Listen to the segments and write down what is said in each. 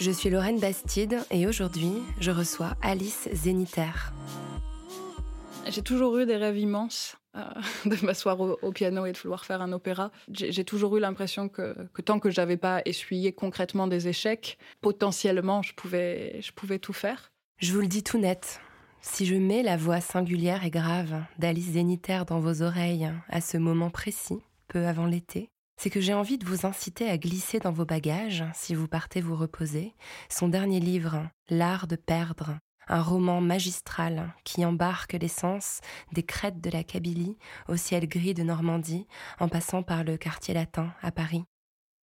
Je suis Lorraine Bastide et aujourd'hui, je reçois Alice Zénitaire. J'ai toujours eu des rêves immenses euh, de m'asseoir au, au piano et de vouloir faire un opéra. J'ai toujours eu l'impression que, que tant que j'avais pas essuyé concrètement des échecs, potentiellement je pouvais, je pouvais tout faire. Je vous le dis tout net. Si je mets la voix singulière et grave d'Alice Zénitaire dans vos oreilles à ce moment précis, peu avant l'été, c'est que j'ai envie de vous inciter à glisser dans vos bagages, si vous partez vous reposer, son dernier livre, L'art de perdre, un roman magistral qui embarque l'essence des crêtes de la Kabylie au ciel gris de Normandie, en passant par le quartier latin à Paris.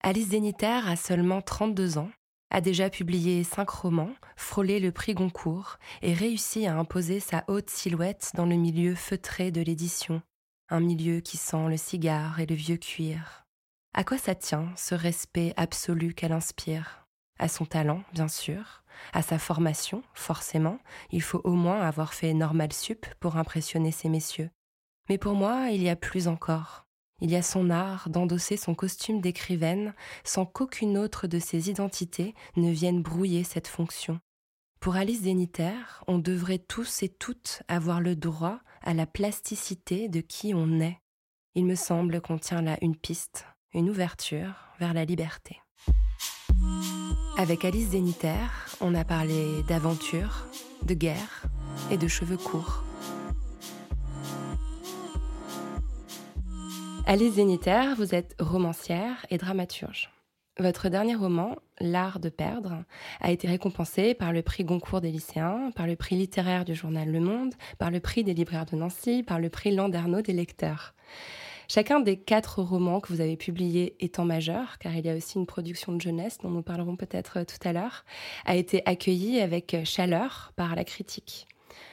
Alice Zénitaire a seulement 32 ans a déjà publié cinq romans, frôlé le prix Goncourt et réussi à imposer sa haute silhouette dans le milieu feutré de l'édition, un milieu qui sent le cigare et le vieux cuir. À quoi ça tient, ce respect absolu qu'elle inspire? À son talent, bien sûr, à sa formation, forcément, il faut au moins avoir fait Normal Sup pour impressionner ces messieurs. Mais pour moi, il y a plus encore. Il y a son art d'endosser son costume d'écrivaine sans qu'aucune autre de ses identités ne vienne brouiller cette fonction. Pour Alice Zénitaire, on devrait tous et toutes avoir le droit à la plasticité de qui on est. Il me semble qu'on tient là une piste, une ouverture vers la liberté. Avec Alice Zénitaire, on a parlé d'aventure, de guerre et de cheveux courts. Alice Zénitaire, vous êtes romancière et dramaturge. Votre dernier roman, L'art de perdre, a été récompensé par le prix Goncourt des lycéens, par le prix littéraire du journal Le Monde, par le prix des libraires de Nancy, par le prix Landerneau des lecteurs. Chacun des quatre romans que vous avez publiés étant majeur, car il y a aussi une production de jeunesse dont nous parlerons peut-être tout à l'heure, a été accueilli avec chaleur par la critique.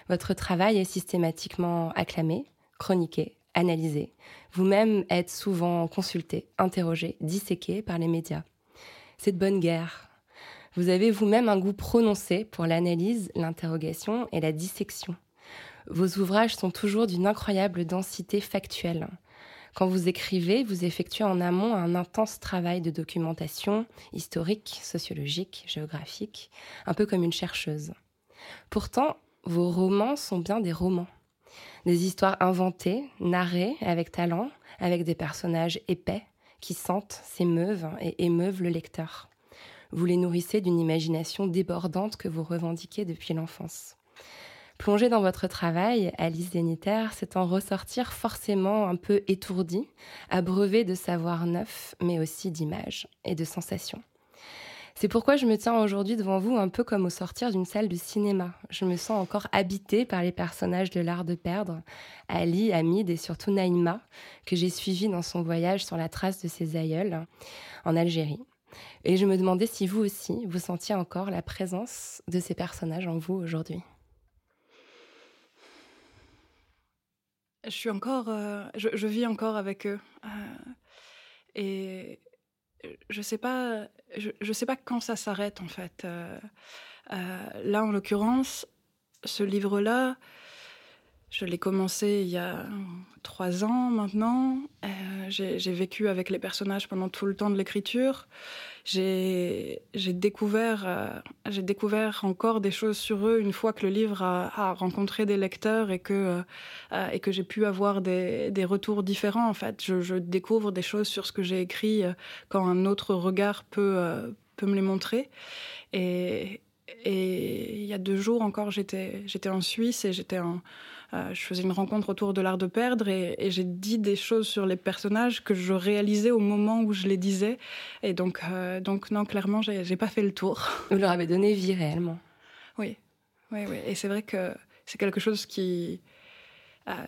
Votre travail est systématiquement acclamé, chroniqué, analysé. Vous-même êtes souvent consulté, interrogé, disséqué par les médias. C'est de bonne guerre. Vous avez vous-même un goût prononcé pour l'analyse, l'interrogation et la dissection. Vos ouvrages sont toujours d'une incroyable densité factuelle. Quand vous écrivez, vous effectuez en amont un intense travail de documentation historique, sociologique, géographique, un peu comme une chercheuse. Pourtant, vos romans sont bien des romans. Des histoires inventées, narrées avec talent, avec des personnages épais qui sentent, s'émeuvent et émeuvent le lecteur. Vous les nourrissez d'une imagination débordante que vous revendiquez depuis l'enfance. Plonger dans votre travail, Alice Zénitaire, c'est en ressortir forcément un peu étourdi, abreuvé de savoir neuf, mais aussi d'images et de sensations. C'est pourquoi je me tiens aujourd'hui devant vous un peu comme au sortir d'une salle de cinéma. Je me sens encore habitée par les personnages de l'art de perdre, Ali, Hamid et surtout Naïma, que j'ai suivi dans son voyage sur la trace de ses aïeuls en Algérie. Et je me demandais si vous aussi, vous sentiez encore la présence de ces personnages en vous aujourd'hui. Je suis encore, euh, je, vis encore avec eux. Euh, et je sais pas, je, je sais pas quand ça s'arrête en fait. Euh, là, en l'occurrence, ce livre-là, je l'ai commencé il y a trois ans maintenant. J'ai vécu avec les personnages pendant tout le temps de l'écriture. J'ai découvert, euh, découvert encore des choses sur eux une fois que le livre a, rencontré des lecteurs et que, euh, que j'ai pu avoir des, des retours différents. En fait, je, découvre des choses sur ce que j'ai écrit euh, quand un autre regard peut, peut me les montrer. Et, et il y a deux jours encore, j'étais, j'étais en Suisse et j'étais en, euh, je faisais une rencontre autour de l'art de perdre et, j'ai dit des choses sur les personnages que je réalisais au moment où je les disais. Et donc, euh, donc non, clairement, j'ai, pas fait le tour. Vous leur avez donné vie réellement. Oui, oui, oui. Et c'est vrai que c'est quelque chose qui,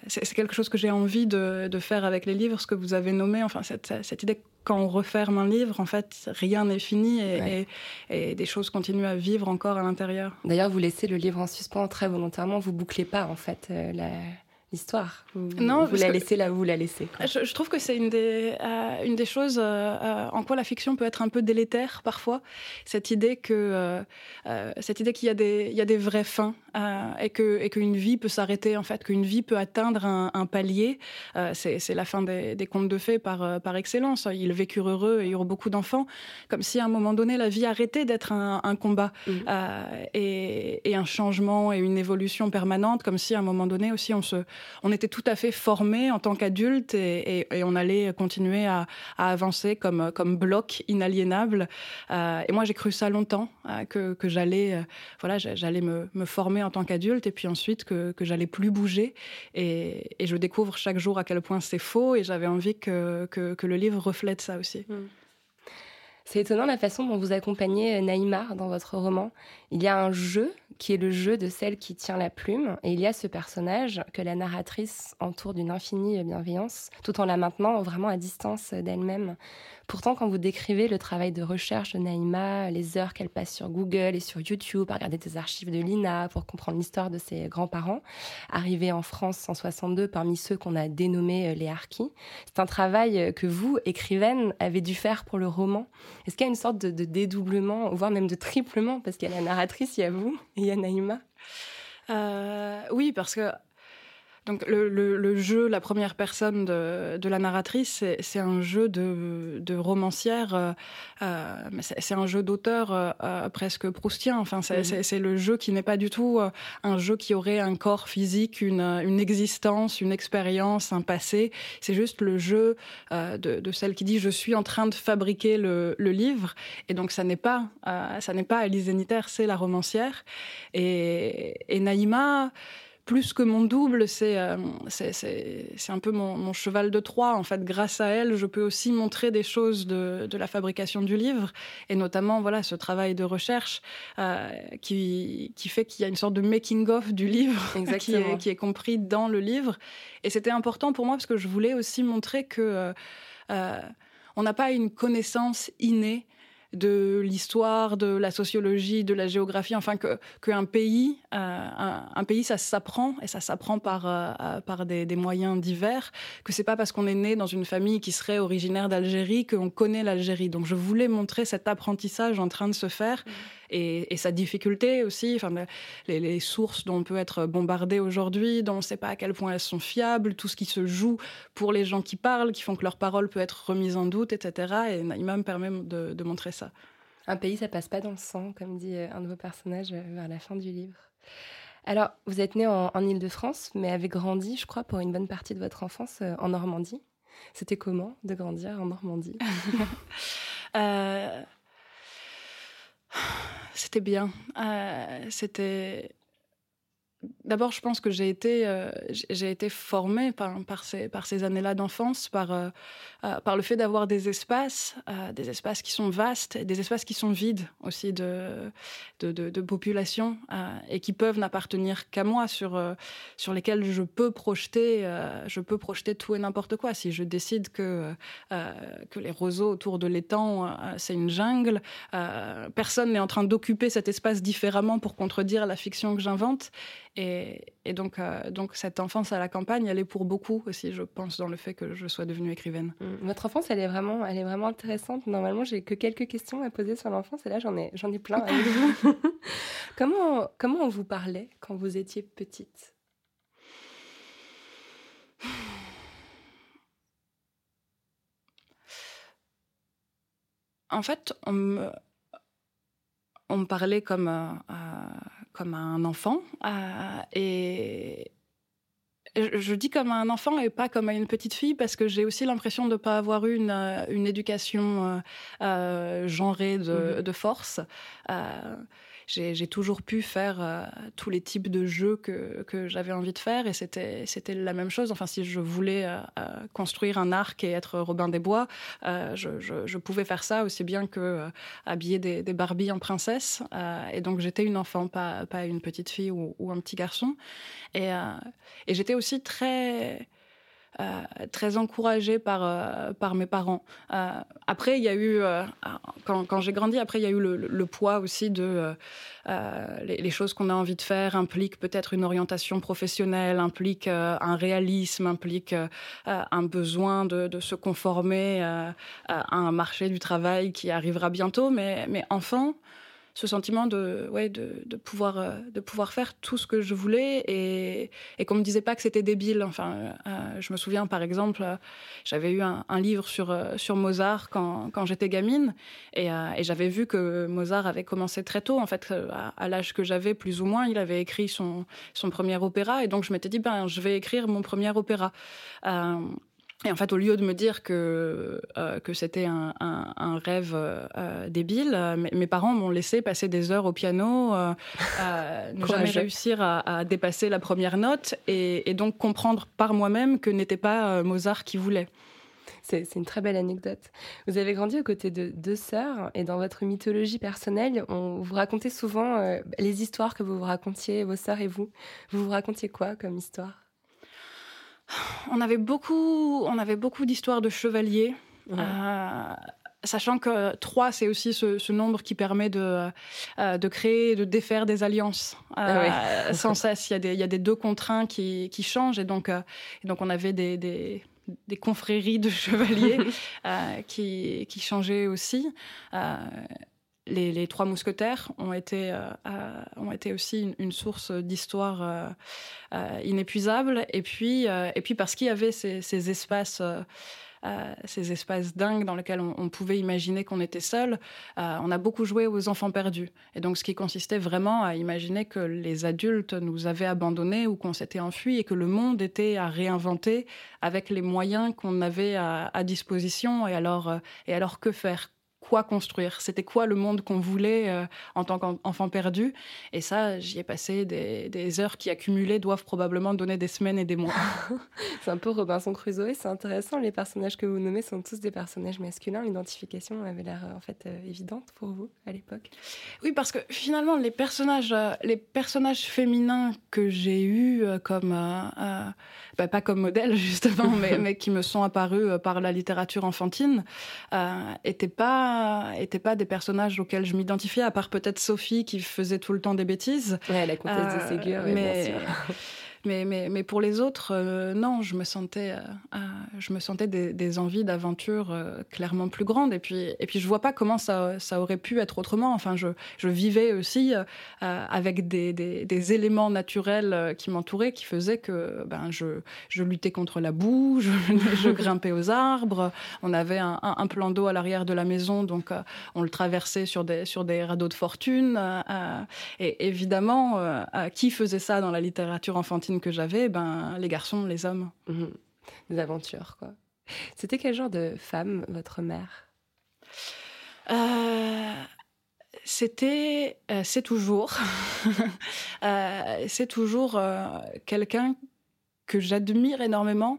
c'est, quelque chose que j'ai envie de, de, faire avec les livres, ce que vous avez nommé, enfin cette, cette idée quand on referme un livre, en fait, rien n'est fini et, et, des choses continuent à vivre encore à l'intérieur. D'ailleurs, vous laissez le livre en suspens très volontairement, vous bouclez pas en fait euh, la, l'histoire. non, vous la laissez là où vous la laissez. Je, trouve que c'est une des euh, une des choses euh, euh, en quoi la fiction peut être un peu délétère parfois. Cette idée que cette idée qu'il y a des il y a des vraies fins et que et qu'une vie peut s'arrêter en fait, qu'une vie peut atteindre un, un palier. c'est c'est la fin des, des, contes de fées par par excellence. Ils vécurent heureux et eurent beaucoup d'enfants, comme si à un moment donné la vie arrêtait d'être un, un, combat mmh. et, et un changement et une évolution permanente, comme si à un moment donné aussi on se on était tout à fait formés en tant qu'adultes et, on allait continuer à, avancer comme, comme bloc inaliénable. Euh, et moi, j'ai cru ça longtemps, euh, que, j'allais euh, voilà, j'allais me, former en tant qu'adulte et puis ensuite que, j'allais plus bouger. Et, je découvre chaque jour à quel point c'est faux et j'avais envie que, le livre reflète ça aussi. Mm. C'est étonnant la façon dont vous accompagnez Naïma dans votre roman. Il y a un jeu qui est le jeu de celle qui tient la plume, et il y a ce personnage que la narratrice entoure d'une infinie bienveillance, tout en la maintenant vraiment à distance d'elle-même. Pourtant, quand vous décrivez le travail de recherche de Naïma, les heures qu'elle passe sur Google et sur YouTube à regarder des archives de l'INA pour comprendre l'histoire de ses grands-parents, arrivée en France en 62 parmi ceux qu'on a dénommés euh, les Harkis, c'est un travail euh, que vous, écrivaine, avez dû faire pour le roman. Est-ce qu'il y a une sorte de, dédoublement, voire même de triplement, parce qu'il y a la narratrice, il y a vous et il y a Naïma euh, Oui, parce que donc le, jeu, la première personne de, la narratrice, c'est un jeu de, romancière, euh, euh, c'est un jeu d'auteur euh, presque proustien. Enfin, mhm. c'est le jeu qui n'est pas du tout un jeu qui aurait un corps physique, une, existence, une expérience, un passé. C'est juste le jeu de, celle qui dit je suis en train de fabriquer le, livre. Et donc ça n'est pas, ça n'est pas Alice Zeniter, c'est la romancière. Et, et Naïma plus que mon double, euh, c'est c'est un peu mon, cheval de Troie. En fait, grâce à elle, je peux aussi montrer des choses de, de la fabrication du livre, et notamment voilà ce travail de recherche euh, qui, qui fait qu'il y a une sorte de making-of du livre qui est, qui, est, compris dans le livre. Et c'était important pour moi parce que je voulais aussi montrer que euh, on n'a pas une connaissance innée de l'histoire, de la sociologie, de la géographie, enfin que qu'un pays, euh, un, pays, ça s'apprend et ça s'apprend par euh, euh, par des, moyens divers. Que c'est pas parce qu'on est né dans une famille qui serait originaire d'Algérie qu'on connaît l'Algérie. Donc je voulais montrer cet apprentissage en train de se faire. Mmh et, sa difficulté aussi, enfin, les, sources dont on peut être bombardé aujourd'hui, dont on ne sait pas à quel point elles sont fiables, tout ce qui se joue pour les gens qui parlent, qui font que leur parole peut être remise en doute, etc. Et Naïma me permet de, montrer ça. Un pays, ça passe pas dans le sang, comme dit euh, un de vos personnages euh, vers la fin du livre. Alors, vous êtes né en, en Ile-de-France, mais avez grandi, je crois, pour une bonne partie de votre enfance euh, en Normandie. C'était comment de grandir en Normandie? C'était bien. Euh, c'était D'abord, je pense que j'ai été, euh, formée par, ces, années-là d'enfance, par, euh, euh, par le fait d'avoir des espaces, des espaces qui sont vastes, des espaces qui sont vides aussi de, de, population et qui peuvent n'appartenir qu'à moi, sur, lesquels je peux projeter, tout et n'importe quoi. Si je décide que les roseaux autour de l'étang, c'est une jungle, personne n'est en train d'occuper cet espace différemment pour contredire la fiction que j'invente. Et, donc, euh, donc, cette enfance à la campagne, elle est pour beaucoup aussi, je pense, dans le fait que je sois devenue écrivaine. Mmh. Votre enfance, elle est vraiment, elle est vraiment intéressante. Normalement, j'ai que quelques questions à poser sur l'enfance, et là, j'en ai, j'en ai plein. comment, comment on vous parlait quand vous étiez petite? En fait, on me, on me parlait comme euh, comme un enfant. Euh, et je dis comme un enfant et pas comme une petite fille parce que j'ai aussi l'impression de ne pas avoir eu une, euh, une éducation euh, genrée de, de force. J'ai toujours pu faire tous les types de jeux que, que j'avais envie de faire et c'était la même chose. Enfin, si je voulais construire un arc et être Robin des Bois, je, je, pouvais faire ça aussi bien que habiller des, des Barbies en princesse. et donc j'étais une enfant, pas, pas une petite fille ou, ou un petit garçon. Et, et j'étais aussi très euh, très encouragée par, euh, par mes parents. Euh, après, il y a eu, quand, quand j'ai grandi, après, il y a eu le, poids aussi de les, choses qu'on a envie de faire impliquent peut-être une orientation professionnelle, impliquent un réalisme, impliquent un besoin de, de se conformer à un marché du travail qui arrivera bientôt. Mais, mais enfant, ce sentiment de, ouais, de, pouvoir, euh, de pouvoir faire tout ce que je voulais et, et qu'on me disait pas que c'était débile. Enfin, euh, je me souviens, par exemple, euh, j'avais eu un, livre sur, sur Mozart quand, quand j'étais gamine et, et j'avais vu que Mozart avait commencé très tôt. En fait, à, à l'âge que j'avais, plus ou moins, il avait écrit son, son premier opéra et donc je m'étais dit, ben, je vais écrire mon premier opéra. Et en fait, au lieu de me dire que euh, que c'était un, un, un, rêve euh, débile, euh, mes, mes, parents m'ont laissé passer des heures au piano, euh, ne jamais réussir à, à, dépasser la première note, et, et donc comprendre par moi-même que n'était pas Mozart qui voulait. C'est une très belle anecdote. Vous avez grandi aux côtés de deux sœurs et dans votre mythologie personnelle, on vous racontez souvent les histoires que vous vous racontiez, vos sœurs et vous. Vous vous racontiez quoi comme histoire? On avait beaucoup, on avait beaucoup d'histoires de chevaliers. Ouais. Euh, sachant que 3, c'est aussi ce, ce, nombre qui permet de, euh, de créer, de défaire des alliances. Euh, ah oui. sans cesse, il y, a des, il y a des deux contre un qui, qui changent. Et donc, euh, et donc on avait des, des, des confréries de chevaliers euh, qui, qui changeaient aussi. Euh, les, trois mousquetaires ont été, euh, euh, ont été aussi une, source d'histoire euh, inépuisable. Et puis, et puis parce qu'il y avait ces, ces espaces. ces espaces dingues dans lesquels on, pouvait imaginer qu'on était seul, on a beaucoup joué aux enfants perdus. Et donc, ce qui consistait vraiment à imaginer que les adultes nous avaient abandonnés ou qu'on s'était enfui et que le monde était à réinventer avec les moyens qu'on avait à, à disposition. Et alors, et alors que faire? Quoi construire, c'était quoi le monde qu'on voulait euh, en tant qu'enfant perdu. Et ça, j'y ai passé des, des, heures qui accumulées doivent probablement donner des semaines et des mois. c'est un peu Robinson Crusoe, c'est intéressant. Les personnages que vous nommez sont tous des personnages masculins. L'identification avait l'air en fait euh, évidente pour vous à l'époque. Oui, parce que finalement, les personnages, euh, les personnages féminins que j'ai eus euh, comme euh, bah, pas comme modèle justement, mais, mais qui me sont apparus par la littérature enfantine, étaient pas n'étaient pas des personnages auxquels je m'identifiais, à part peut-être Sophie qui faisait tout le temps des bêtises. Ouais, la comtesse euh, de Ségur, mais... mais, pour les autres, euh, non, je me sentais, euh, euh je me sentais des, envies d'aventure clairement plus grandes. Et puis, et puis je vois pas comment ça, ça aurait pu être autrement. Enfin, je, je vivais aussi avec des, éléments naturels qui m'entouraient, qui faisaient que ben, je, je luttais contre la boue, je, je grimpais aux arbres. On avait un, un, un plan d'eau à l'arrière de la maison, donc on le traversait sur des, sur des radeaux de fortune. et évidemment, qui faisait ça dans la littérature enfantine que j'avais, ben, les garçons, les hommes. Mmh. Des aventures, quoi. C'était quel genre de femme, votre mère? Euh, C'était, euh, c'est toujours, euh, c'est toujours quelqu'un que j'admire énormément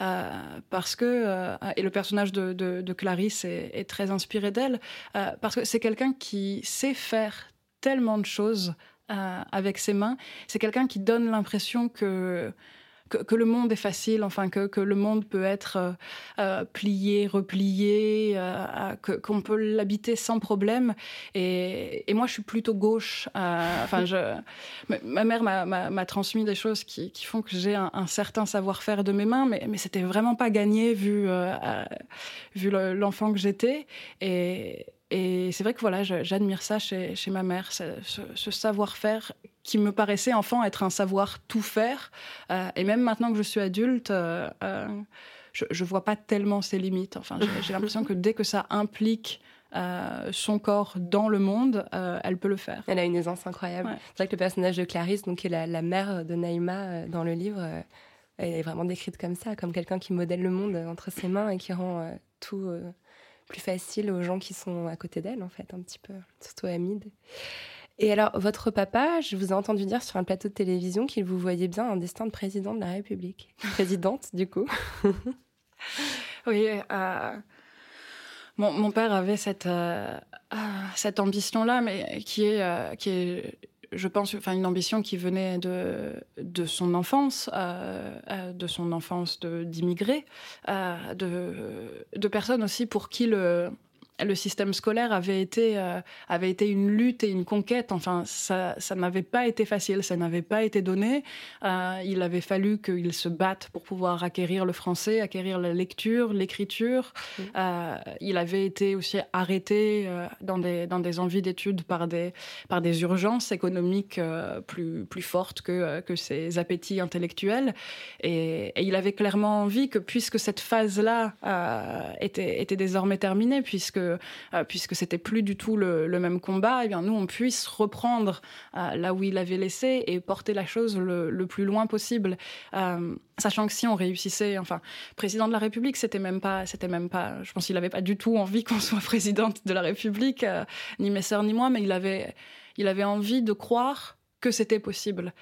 euh, parce que euh, et le personnage de, de, de Clarisse est, est, très inspiré d'elle euh, parce que c'est quelqu'un qui sait faire tellement de choses euh, avec ses mains. C'est quelqu'un qui donne l'impression que, que, le monde est facile, enfin que, que le monde peut être euh, euh plié, replié, qu'on peut l'habiter sans problème. Et, moi, je suis plutôt gauche. Enfin, je, ma mère m'a transmis des choses qui, qui font que j'ai un, un, certain savoir-faire de mes mains, mais, mais c'était vraiment pas gagné vu, vu l'enfant que j'étais. Et, et c'est vrai que voilà, j'admire ça chez, chez, ma mère, ce, ce, ce savoir-faire qui me paraissait enfant être un savoir tout faire. Euh, et même maintenant que je suis adulte, euh, euh, je, je vois pas tellement ses limites. Enfin, j'ai l'impression que dès que ça implique euh, son corps dans le monde, euh, elle peut le faire. Elle a une aisance incroyable. Ouais. C'est vrai que le personnage de Clarisse, donc qui est la, la mère de Naïma euh, dans le livre, elle est vraiment décrite comme ça, comme quelqu'un qui modèle le monde entre ses mains et qui rend tout plus facile aux gens qui sont à côté d'elle, en fait, un petit peu, surtout Hamid. Et alors, votre papa, je vous ai entendu dire sur un plateau de télévision qu'il vous voyait bien un destin de président de la République. Présidente, du coup. oui. Euh, mon, père avait cette, euh, euh, cette ambition-là, mais qui est, qui est je pense, enfin, une ambition qui venait de, de son enfance, de son enfance d'immigrés, de, de personnes aussi pour qui le, le système scolaire avait été, euh, avait été une lutte et une conquête. Enfin, ça, ça n'avait pas été facile, ça n'avait pas été donné. Euh, il avait fallu qu'ils se battent pour pouvoir acquérir le français, acquérir la lecture, l'écriture. Mmh. Euh, il avait été aussi arrêté dans, des, dans des envies d'études par des, par des urgences économiques plus, plus fortes que, que ses appétits intellectuels. Et, et, il avait clairement envie que, puisque cette phase-là était, était désormais terminée, puisque euh, puisque c'était plus du tout le, même combat, eh bien nous on puisse reprendre euh, là où il avait laissé et porter la chose le, plus loin possible. Euh, sachant que si on réussissait, enfin, président de la République, c'était même pas, c'était même pas, je pense qu'il n'avait pas du tout envie qu'on soit présidente de la République, ni mes sœurs ni moi, mais il avait, il avait envie de croire que c'était possible,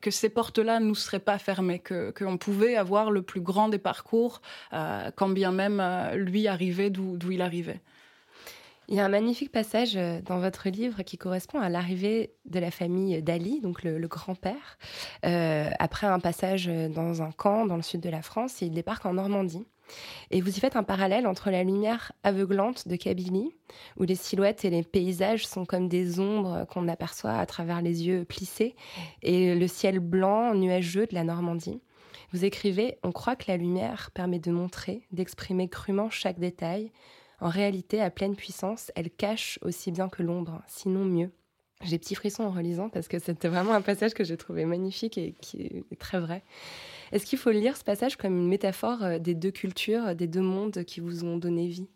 que ces portes-là ne nous seraient pas fermées, que qu'on pouvait avoir le plus grand des parcours, quand bien même lui arrivait d'où il arrivait. Il y a un magnifique passage euh, dans votre livre qui correspond à l'arrivée de la famille d'Ali, donc le, grand-père, euh, après un passage dans un camp dans le sud de la France. Il débarque en Normandie. Et vous y faites un parallèle entre la lumière aveuglante de Kabylie, où les silhouettes et les paysages sont comme des ombres qu'on aperçoit à travers les yeux plissés, et le ciel blanc, nuageux de la Normandie. Vous écrivez On croit que la lumière permet de montrer, d'exprimer crûment chaque détail, en réalité, à pleine puissance, elle cache aussi bien que l'ombre, sinon mieux. J'ai petits frissons en relisant parce que c'était vraiment un passage que j'ai trouvé magnifique et qui est très vrai. Est-ce qu'il faut lire ce passage comme une métaphore euh, des deux cultures, des deux mondes qui vous ont donné vie?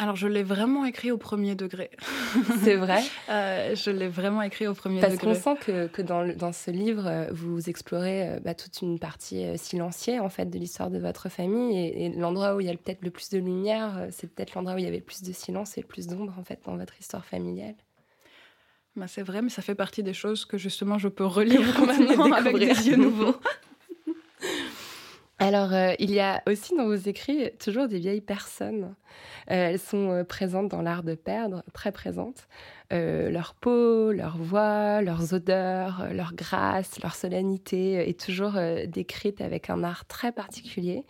Alors, je l'ai vraiment écrit au premier degré. C'est vrai euh, Je l'ai vraiment écrit au premier degré. Parce qu'on sent que, que dans, dans, ce livre, euh, vous explorez euh, bah, toute une partie silenciée, en fait, de l'histoire de votre famille. Et, l'endroit où il y a peut-être le plus de lumière, c'est peut-être l'endroit où il y avait le plus de silence et le plus d'ombre, en fait, dans votre histoire familiale. Bah, c'est vrai, mais ça fait partie des choses que, justement, je peux relire maintenant avec des yeux nouveaux. Alors, il y a aussi dans vos écrits toujours des vieilles personnes euh, elles sont euh, présentes dans l'art de perdre, très présentes. Euh, leur peau, leur voix, leurs odeurs, leur grâce, leur solennité est toujours décrite avec un art très particulier.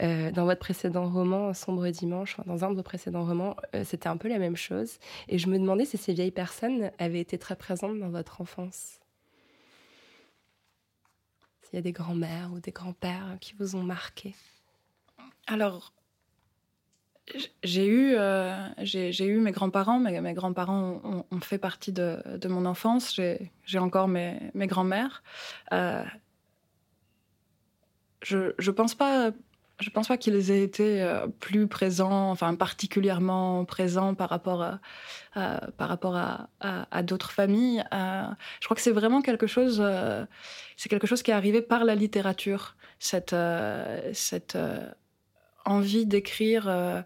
dans votre précédent roman, Sombre Dimanche, dans un de vos précédents romans, c'était un peu la même chose. Et je me demandais si ces vieilles personnes avaient été très présentes dans votre enfance. S'il y a des grands-mères ou des grands-pères qui vous ont marqué. Alors, j'ai eu, euh, j'ai eu mes grands-parents. Mes, mes grands-parents ont, fait partie de, de mon enfance. J'ai encore mes, mes grands-mères. Euh, je ne pense pas, je pense pas qu'ils aient été euh, plus présents, enfin particulièrement présents par rapport à, par rapport à, à, d'autres familles. je crois que c'est vraiment quelque chose, c'est quelque chose qui est arrivé par la littérature. Cette, cette envie d'écrire, euh,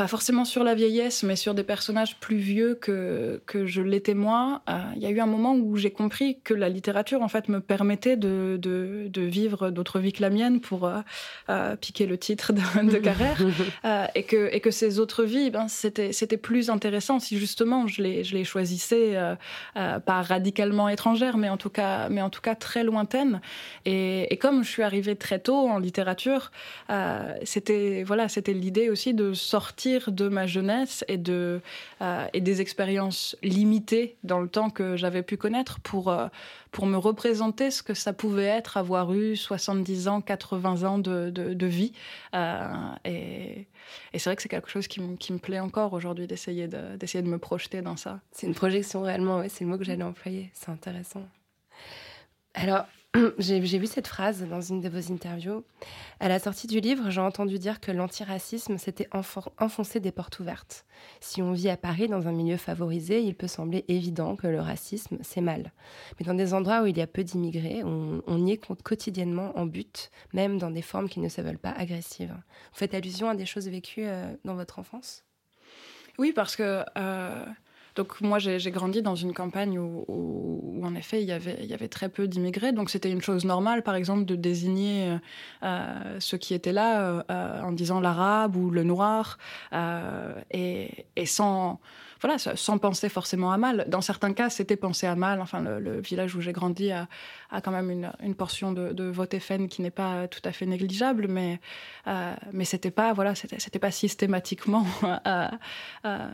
pas forcément sur la vieillesse, mais sur des personnages plus vieux que, que je l'étais moi. Euh, il y a eu un moment où j'ai compris que la littérature, en fait, me permettait de, de, vivre d'autres vies que la mienne pour euh, piquer le titre de, de carrière. et, que, et que ces autres vies, ben, c'était, c'était plus intéressant si justement je les, je les choisissais pas radicalement étrangères, mais en tout cas, mais en tout cas très lointaines. Et, et comme je suis arrivée très tôt en littérature, c'était, voilà, c'était l'idée aussi de sortir de ma jeunesse et, de, euh, et des expériences limitées dans le temps que j'avais pu connaître pour, euh, pour me représenter ce que ça pouvait être avoir eu 70 ans, 80 ans de, de, vie. Euh, et, et c'est vrai que c'est quelque chose qui, qui me plaît encore aujourd'hui d'essayer de, d'essayer de me projeter dans ça. C'est une projection réellement, ouais, c'est le mot que j'allais employer. C'est intéressant. Alors, J'ai vu cette phrase dans une de vos interviews. À la sortie du livre, j'ai entendu dire que l'antiracisme s'était enfoncé des portes ouvertes. Si on vit à Paris dans un milieu favorisé, il peut sembler évident que le racisme, c'est mal. Mais dans des endroits où il y a peu d'immigrés, on, y est quotidiennement en but, même dans des formes qui ne se veulent pas agressives. Vous faites allusion à des choses vécues euh, dans votre enfance? Oui, parce que... Euh, donc moi, j'ai grandi dans une campagne où, en effet, il y avait, très peu d'immigrés. Donc c'était une chose normale, par exemple, de désigner euh, ceux qui étaient là euh, en disant l'arabe ou le noir, euh, et, sans voilà, sans penser forcément à mal. Dans certains cas, c'était pensé à mal. Enfin, le, village où j'ai grandi a, a, quand même une, une portion de, de, vote FN qui n'est pas tout à fait négligeable, mais euh, mais c'était pas voilà, c'était pas systématiquement euh, euh,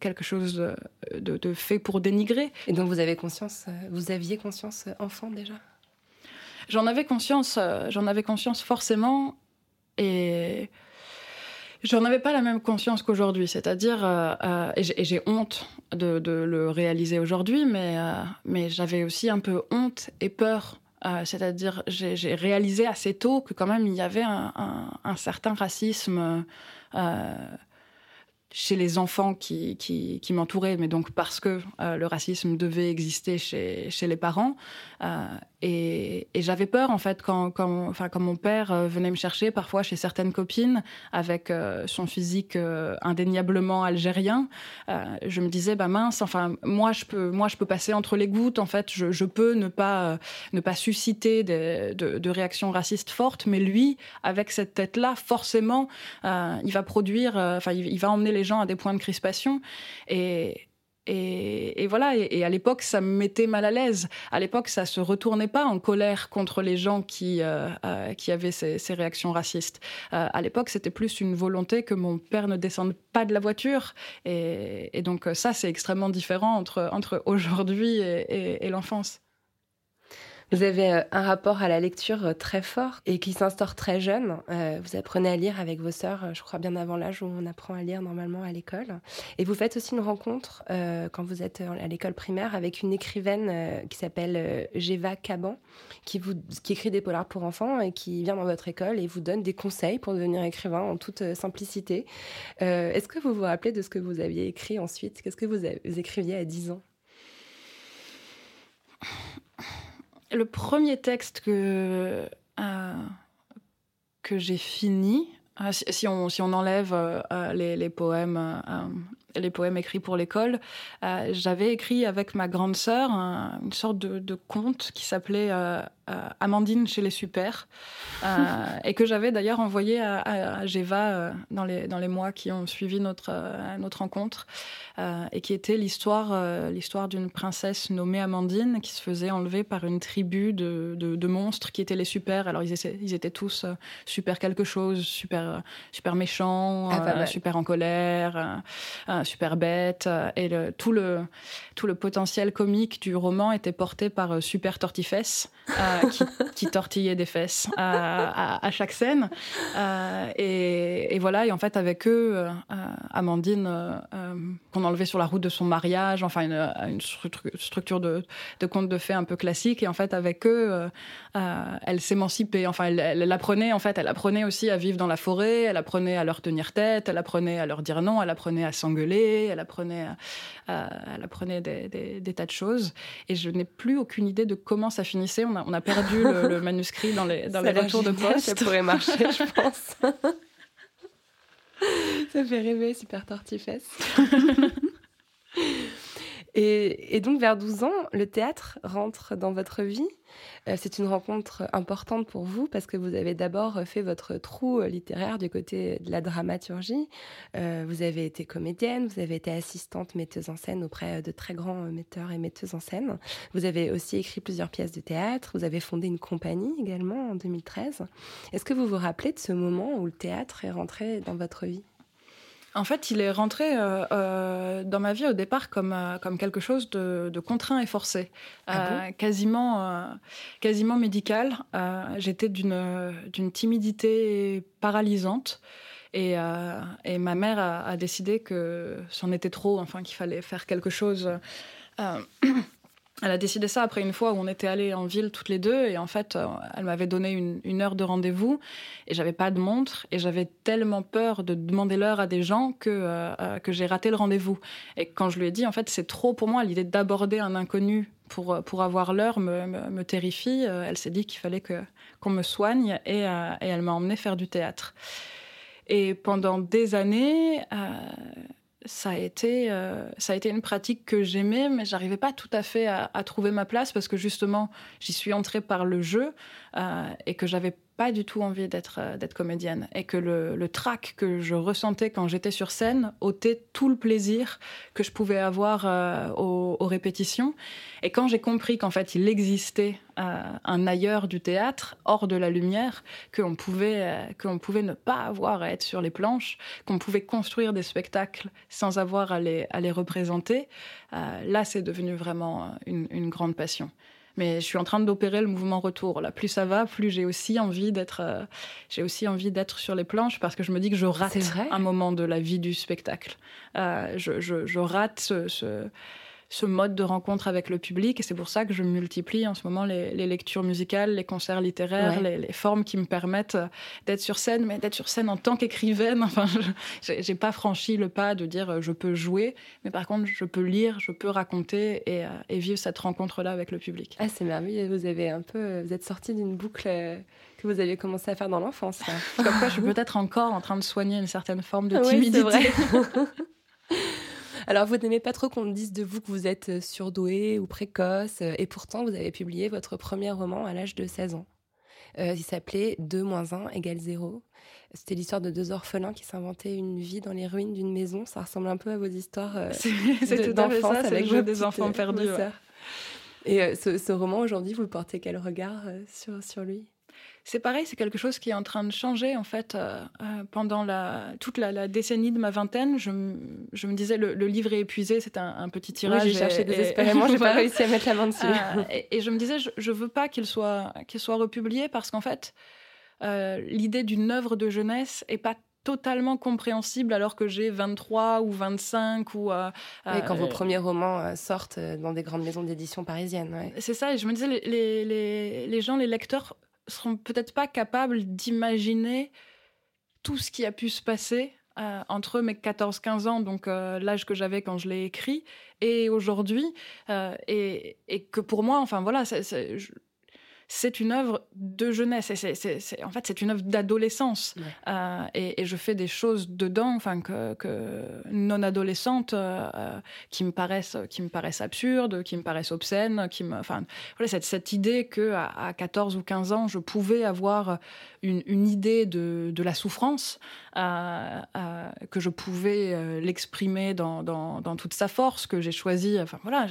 quelque chose de, de, fait pour dénigrer. Et donc vous avez conscience, vous aviez conscience enfant déjà? J'en avais conscience, j'en avais conscience forcément, et J'en avais pas la même conscience qu'aujourd'hui, c'est-à-dire, euh, euh, et j'ai honte de, le réaliser aujourd'hui, mais, euh, mais j'avais aussi un peu honte et peur. C'est-à-dire, j'ai réalisé assez tôt que quand même il y avait un, certain racisme chez les enfants qui, qui, m'entouraient, mais donc parce que le racisme devait exister chez, chez les parents. Euh, et, j'avais peur, en fait, quand, quand, quand mon père euh, venait me chercher, parfois chez certaines copines, avec euh, son physique indéniablement algérien, je me disais, bah mince, enfin, moi je, peux, moi, je peux passer entre les gouttes, en fait, je, je peux ne pas, ne pas susciter de, de, réactions racistes fortes, mais lui, avec cette tête-là, forcément, il va produire, enfin, il va emmener les gens à des points de crispation. Et, et, voilà, et, à l'époque, ça me mettait mal à l'aise. À l'époque, ça se retournait pas en colère contre les gens qui, euh, euh, qui avaient ces, ces, réactions racistes. Euh, à l'époque, c'était plus une volonté que mon père ne descende pas de la voiture. Et, et donc ça, c'est extrêmement différent entre, entre aujourd'hui et l'enfance. Vous avez euh, un rapport à la lecture euh, très fort et qui s'instaure très jeune. Euh, vous apprenez à lire avec vos sœurs, je crois bien avant l'âge où on apprend à lire normalement à l'école. Et vous faites aussi une rencontre quand vous êtes à l'école primaire avec une écrivaine qui s'appelle Jeva Caban, qui, écrit des polars pour enfants et qui vient dans votre école et vous donne des conseils pour devenir écrivain en toute simplicité. Est-ce que vous vous rappelez de ce que vous aviez écrit ensuite? Qu'est-ce que vous écriviez à 10 ans? Le premier texte que, euh, j'ai fini, euh, si, on, enlève euh, les, poèmes, les poèmes écrits pour l'école, euh, j'avais écrit avec ma grande sœur un, une sorte de, de conte qui s'appelait euh, Amandine chez les super et que j'avais d'ailleurs envoyé à, à, à Geva dans, les, dans les mois qui ont suivi notre, notre rencontre et qui était l'histoire l'histoire d'une princesse nommée Amandine qui se faisait enlever par une tribu de, de, de monstres qui étaient les super. Alors ils étaient, ils étaient tous super quelque chose, super, super méchants, ah, super en colère super bête et le, tout le tout le potentiel comique du roman était porté par euh, Super Tortifesse euh, qui, qui tortillait des fesses à, chaque scène. Euh, et, et voilà et en fait avec eux euh, Amandine euh, euh, qu'on enlevait sur la route de son mariage enfin une, structure de, de conte de fées un peu classique et en fait avec eux elle s'émancipait enfin elle, elle, elle apprenait en fait elle apprenait aussi à vivre dans la forêt elle apprenait à leur tenir tête elle apprenait à leur dire non elle apprenait à s'engueuler elle apprenait, euh, elle apprenait des, des, des, tas de choses. Et je n'ai plus aucune idée de comment ça finissait. On a, on a perdu le, le, manuscrit dans les, dans les retours de poste. Ça pourrait marcher, je pense. ça fait rêver, super tortifesse. et, donc, vers 12 ans, le théâtre rentre dans votre vie. Euh, c'est une rencontre importante pour vous parce que vous avez d'abord fait votre trou littéraire du côté de la dramaturgie. Euh, vous avez été comédienne, vous avez été assistante metteuse en scène auprès de très grands metteurs et metteuses en scène. Vous avez aussi écrit plusieurs pièces de théâtre. Vous avez fondé une compagnie également en 2013. Est-ce que vous vous rappelez de ce moment où le théâtre est rentré dans votre vie? En fait, il est rentré euh, euh, dans ma vie au départ comme, euh, comme quelque chose de, de contraint et forcé, ah bon? quasiment, quasiment médical. J'étais d'une timidité paralysante. Et, euh, et, ma mère a, a décidé que c'en était trop, enfin qu'il fallait faire quelque chose. Euh, Elle a décidé ça après une fois où on était allés en ville toutes les deux et en fait euh, elle m'avait donné une, heure de rendez-vous et j'avais pas de montre et j'avais tellement peur de demander l'heure à des gens que, euh, euh, que j'ai raté le rendez-vous. Et quand je lui ai dit en fait c'est trop pour moi l'idée d'aborder un inconnu pour, pour avoir l'heure me, me, terrifie. Elle s'est dit qu'il fallait que qu'on me soigne et, et elle m'a emmené faire du théâtre. Et pendant des années ça a été ça a été une pratique que j'aimais mais j'arrivais pas tout à fait à, trouver ma place parce que justement j'y suis entrée par le jeu et que j'avais pas du tout envie d'être euh, comédienne et que le, trac que je ressentais quand j'étais sur scène ôtait tout le plaisir que je pouvais avoir euh, aux, répétitions. Et quand j'ai compris qu'en fait il existait euh, un ailleurs du théâtre, hors de la lumière, qu'on pouvait qu'on pouvait ne pas avoir à être sur les planches, qu'on pouvait construire des spectacles sans avoir à les, représenter, là c'est devenu vraiment une grande passion mais je suis en train d'opérer le mouvement retour. Là, plus ça va, plus j'ai aussi envie d'être, euh, j'ai aussi envie d'être sur les planches parce que je me dis que je rate un moment de la vie du spectacle. Euh, je, je, je, rate ce, ce ce mode de rencontre avec le public. Et c'est pour ça que je multiplie en ce moment les, les lectures musicales, les concerts littéraires, ouais. les, les, formes qui me permettent d'être sur scène, mais d'être sur scène en tant qu'écrivaine. Enfin, j'ai pas franchi le pas de dire je peux jouer, mais par contre, je peux lire, je peux raconter et, euh, et vivre cette rencontre-là avec le public. Ah, c'est merveilleux. Vous avez un peu, vous êtes sorti d'une boucle que vous aviez commencé à faire dans l'enfance. Comme quoi, je suis peut-être encore en train de soigner une certaine forme de timidité. Oui, Alors, vous n'aimez pas trop qu'on dise de vous que vous êtes surdoué ou précoce, et pourtant, vous avez publié votre premier roman à l'âge de 16 ans. Euh, il s'appelait 2 moins 1 égale 0. C'était l'histoire de deux orphelins qui s'inventaient une vie dans les ruines d'une maison. Ça ressemble un peu à vos histoires euh, ça, avec le des enfants perdus. Ouais. Et euh, ce, ce, roman, aujourd'hui, vous portez quel regard euh, sur, sur lui? C'est pareil, c'est quelque chose qui est en train de changer en fait. Euh, euh, pendant la, toute la, la, décennie de ma vingtaine, je, je me disais le, le, livre est épuisé, c'est un, un, petit tirage. Oui, j'ai cherché désespérément, j'ai pas réussi à mettre la main dessus. Euh, et, et, je me disais, je, je veux pas qu'il soit, qu'il soit republié parce qu'en fait, l'idée d'une œuvre de jeunesse est pas totalement compréhensible alors que j'ai 23 ou 25 ou euh, et quand euh, vos premiers romans euh, sortent dans des grandes maisons d'édition parisiennes ouais. c'est ça et je me disais les, les, les gens les lecteurs seront peut-être pas capables d'imaginer tout ce qui a pu se passer euh, entre mes 14-15 ans, donc euh, l'âge que j'avais quand je l'ai écrit, et aujourd'hui, euh, et, et, que pour moi, enfin voilà, je, c'est une œuvre de jeunesse. Et c'est, en fait, c'est une œuvre d'adolescence. Ouais. Euh, et, et, je fais des choses dedans, enfin que, que non adolescentes, euh, qui me paraissent, qui me paraissent absurdes, qui me paraissent obscènes, qui me, enfin, voilà, cette, cette idée que à, à 14 ou 15 ans, je pouvais avoir une, une idée de, de la souffrance, euh, euh, que je pouvais euh, l'exprimer dans, dans, dans, toute sa force, que j'ai choisi. Enfin voilà,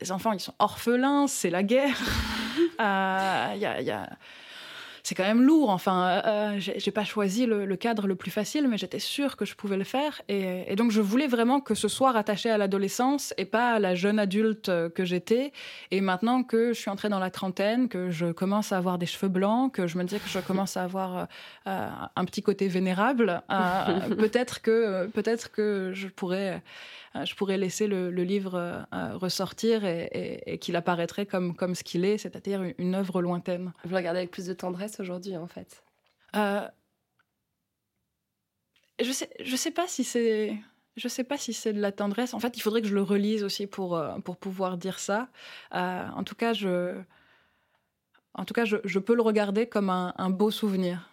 les enfants, ils sont orphelins, c'est la guerre. Il y a, y a c'est quand même lourd. Enfin, euh, j'ai pas choisi le, le, cadre le plus facile, mais j'étais sûre que je pouvais le faire. Et, et, donc, je voulais vraiment que ce soit rattaché à l'adolescence et pas à la jeune adulte que j'étais. Et maintenant que je suis entrée dans la trentaine, que je commence à avoir des cheveux blancs, que je me dis que je commence à avoir euh, un petit côté vénérable, euh, peut-être que peut-être que je pourrais euh, je pourrais laisser le, le livre euh, ressortir et, et, et qu'il apparaîtrait comme, comme ce qu'il est, c'est-à-dire une, une œuvre lointaine. Vous le regardez avec plus de tendresse aujourd'hui, en fait euh, Je sais, je sais pas si c'est. Je sais pas si c'est de la tendresse. En fait, il faudrait que je le relise aussi pour, euh, pour pouvoir dire ça. Euh, en tout cas, je, en tout cas, je, je peux le regarder comme un, un beau souvenir.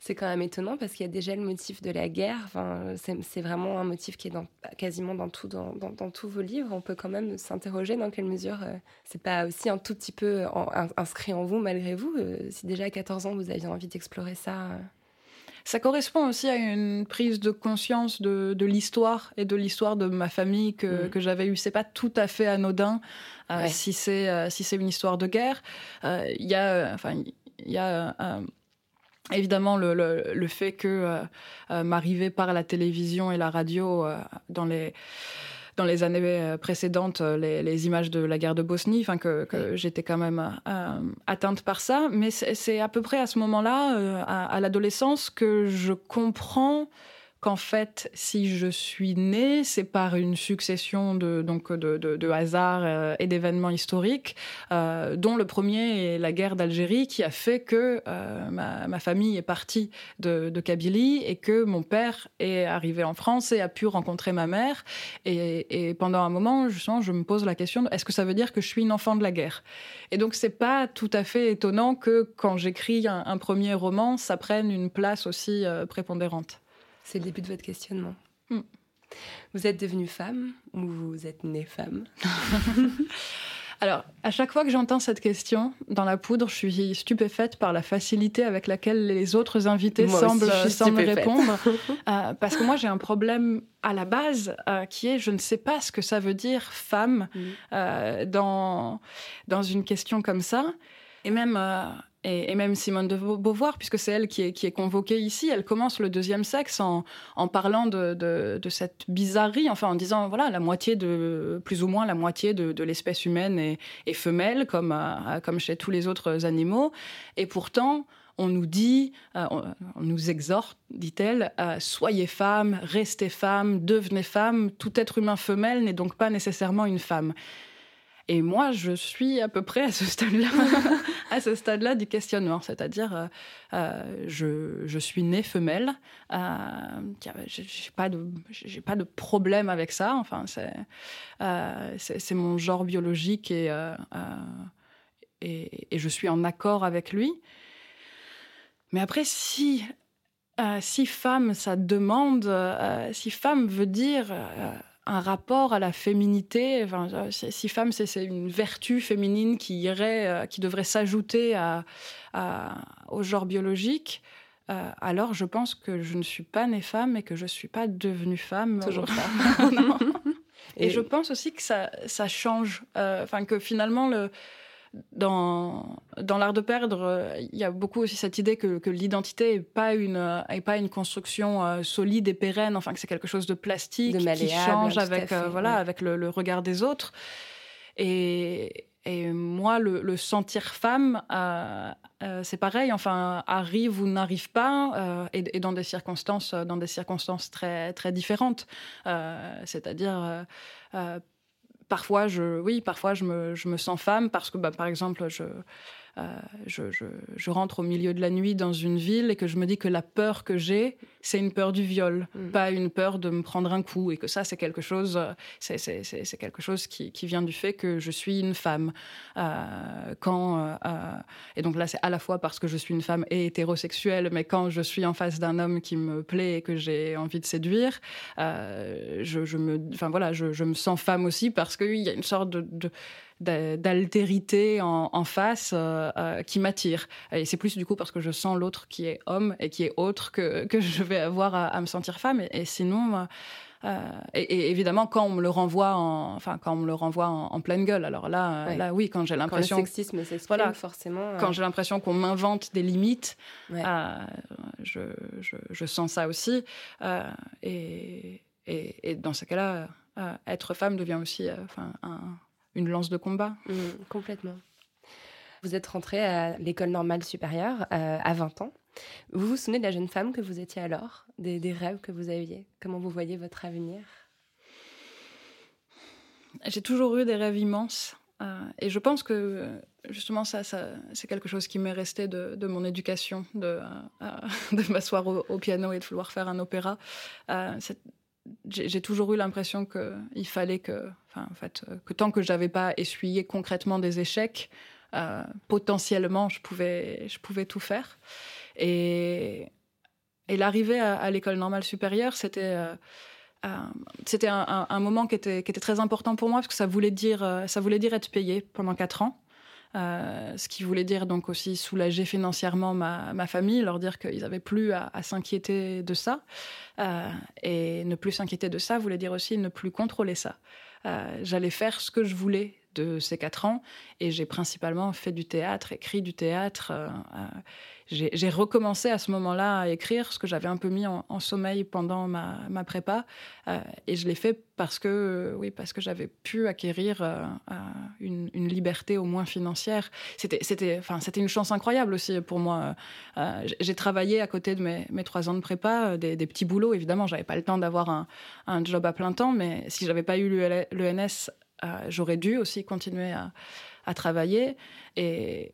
C'est quand même étonnant parce qu'il y a déjà le motif de la guerre. Enfin, c'est vraiment un motif qui est dans, quasiment dans, tout, dans, dans, dans, tous vos livres. On peut quand même s'interroger dans quelle mesure euh, c'est pas aussi un tout petit peu en, inscrit en vous malgré vous. Euh, si déjà à 14 ans vous aviez envie d'explorer ça. Euh. Ça correspond aussi à une prise de conscience de, de l'histoire et de l'histoire de ma famille que, mmh. que j'avais eue. C'est pas tout à fait anodin euh, si c'est euh, si c'est une histoire de guerre. Il euh, y a enfin il y a Évidemment, le, le, le, fait que euh, euh, m'arriver par la télévision et la radio euh, dans les dans les années euh, précédentes les, les images de la guerre de Bosnie, enfin que, j'étais quand même euh, atteinte par ça, mais c'est à peu près à ce moment-là, à, à l'adolescence, que je comprends qu'en fait, si je suis née, c'est par une succession de, donc de, de, hasards euh, et d'événements historiques, euh, dont le premier est la guerre d'Algérie, qui a fait que euh, ma, ma, famille est partie de, Kabylie et que mon père est arrivé en France et a pu rencontrer ma mère. Et, et pendant un moment, justement, je me pose la question est-ce que ça veut dire que je suis une enfant de la guerre? Et donc, c'est pas tout à fait étonnant que quand j'écris un, premier roman, ça prenne une place aussi prépondérante. C'est le début de votre questionnement. Mm. Vous êtes devenue femme ou vous êtes née femme? Alors, à chaque fois que j'entends cette question dans la poudre, je suis stupéfaite par la facilité avec laquelle les autres invités Moi semblent, semblent répondre. Euh, parce que moi, j'ai un problème à la base euh, qui est je ne sais pas ce que ça veut dire femme Mm. euh, dans, dans une question comme ça. Et même, et, même Simone de Beau- Beauvoir, puisque c'est elle qui est, convoquée ici, elle commence le deuxième sexe en, parlant de, cette bizarrerie, enfin en disant, voilà, la moitié de, plus ou moins la moitié de, l'espèce humaine est, femelle, comme, euh, comme chez tous les autres animaux. Et pourtant, on nous dit, euh, on nous exhorte, dit-elle, euh, soyez femme, restez femme, devenez femme. Tout être humain femelle n'est donc pas nécessairement une femme. Et moi, je suis à peu près à ce stade-là, à ce stade-là du questionnement, c'est-à-dire, euh, euh, je, je suis née femelle, euh, j'ai pas de, j'ai pas de problème avec ça. Enfin, c'est, euh, c'est, mon genre biologique et, et, et je suis en accord avec lui. Mais après, si si femme, ça demande, si femme veut dire un rapport à la féminité, enfin, si femme, c'est une vertu féminine qui irait, euh, qui devrait s'ajouter à, à- au genre biologique. euh, alors, je pense que je ne suis pas née femme et que je ne suis pas devenue femme. Toujours pas. Et, Et- je pense aussi que ça, ça change. euh, Enfin, que finalement, le, dans, dans l'art de perdre, euh, il y a beaucoup aussi cette idée que, que l'identité n'est pas, une, est pas une construction euh, solide et pérenne, enfin que c'est quelque chose de plastique De qui malléable, change avec, fait, euh, voilà, ouais. avec le, le regard des autres. Et, et moi, le, le sentir femme, euh, euh, c'est pareil, enfin, arrive ou n'arrive pas, et, et dans des circonstances, dans des circonstances très, très différentes. C'est-à-dire, parfois, je, oui, parfois je me, je me sens femme parce que, bah, par exemple, je, je, je, je rentre au milieu de la nuit dans une ville et que je me dis que la peur que j'ai, c'est une peur du viol, Mm. pas une peur de me prendre un coup, et que ça, c'est quelque chose, euh, c'est, c'est, c'est, c'est quelque chose qui, qui vient du fait que je suis une femme. Euh, quand, euh, euh, et donc là, c'est à la fois parce que je suis une femme et hétérosexuelle, mais quand je suis en face d'un homme qui me plaît et que j'ai envie de séduire, euh, je, je me, enfin voilà, je, je me sens femme aussi parce qu'il y a une sorte de, d'altérité en, en face euh, euh, qui m'attire. Et c'est plus du coup parce que je sens l'autre qui est homme et qui est autre que, que je vais avoir à, à me sentir femme. Et, et sinon, euh, et, et évidemment, quand on me le renvoie en, enfin, quand on me le renvoie en, en pleine gueule, alors là, Ouais. là oui, quand j'ai Quand le l'impression sexisme s'exprime, Voilà. forcément. euh, quand j'ai l'impression qu'on m'invente des limites, Ouais. euh, je, je, je sens ça aussi. Et, et, et dans ce cas-là, être femme devient aussi enfin, un- une lance de combat. Mm, complètement. Vous êtes rentrée à l'école normale supérieure euh, à 20 ans. Vous vous souvenez de la jeune femme que vous étiez alors des, des rêves que vous aviez? Comment vous voyez votre avenir? J'ai toujours eu des rêves immenses. euh, et je pense que justement, ça, ça c'est quelque chose qui m'est resté de, de mon éducation, de, euh, de m'asseoir au, au piano et de vouloir faire un opéra. J'ai toujours eu l'impression qu'il fallait que, euh, que tant que j'avais pas essuyé concrètement des échecs, euh, potentiellement, je pouvais, tout faire. Et, l'arrivée à, l'école normale supérieure, c'était euh, un, moment qui était, très important pour moi parce que ça voulait dire, être payé pendant quatre ans. Ce qui voulait dire donc aussi soulager financièrement ma, famille, leur dire qu'ils n'avaient plus à, s'inquiéter de ça. Et ne plus s'inquiéter de ça voulait dire aussi ne plus contrôler ça. Euh, J'allais faire ce que je voulais de ces quatre ans et j'ai principalement fait du théâtre, écrit du théâtre. euh, euh, j'ai recommencé à ce moment-là à écrire ce que j'avais un peu mis en, sommeil pendant ma, ma prépa. Euh, et je l'ai fait parce que, euh, oui, que j'avais pu acquérir euh, une, une liberté au moins financière. C'était, enfin, une chance incroyable aussi pour moi. J'ai- travaillé à côté de mes, mes trois ans de prépa, des, petits boulots. Évidemment, j'avais pas le temps d'avoir un, un job à plein temps, mais si j'avais pas eu l'ENS, j'aurais dû aussi continuer à, à travailler. Et,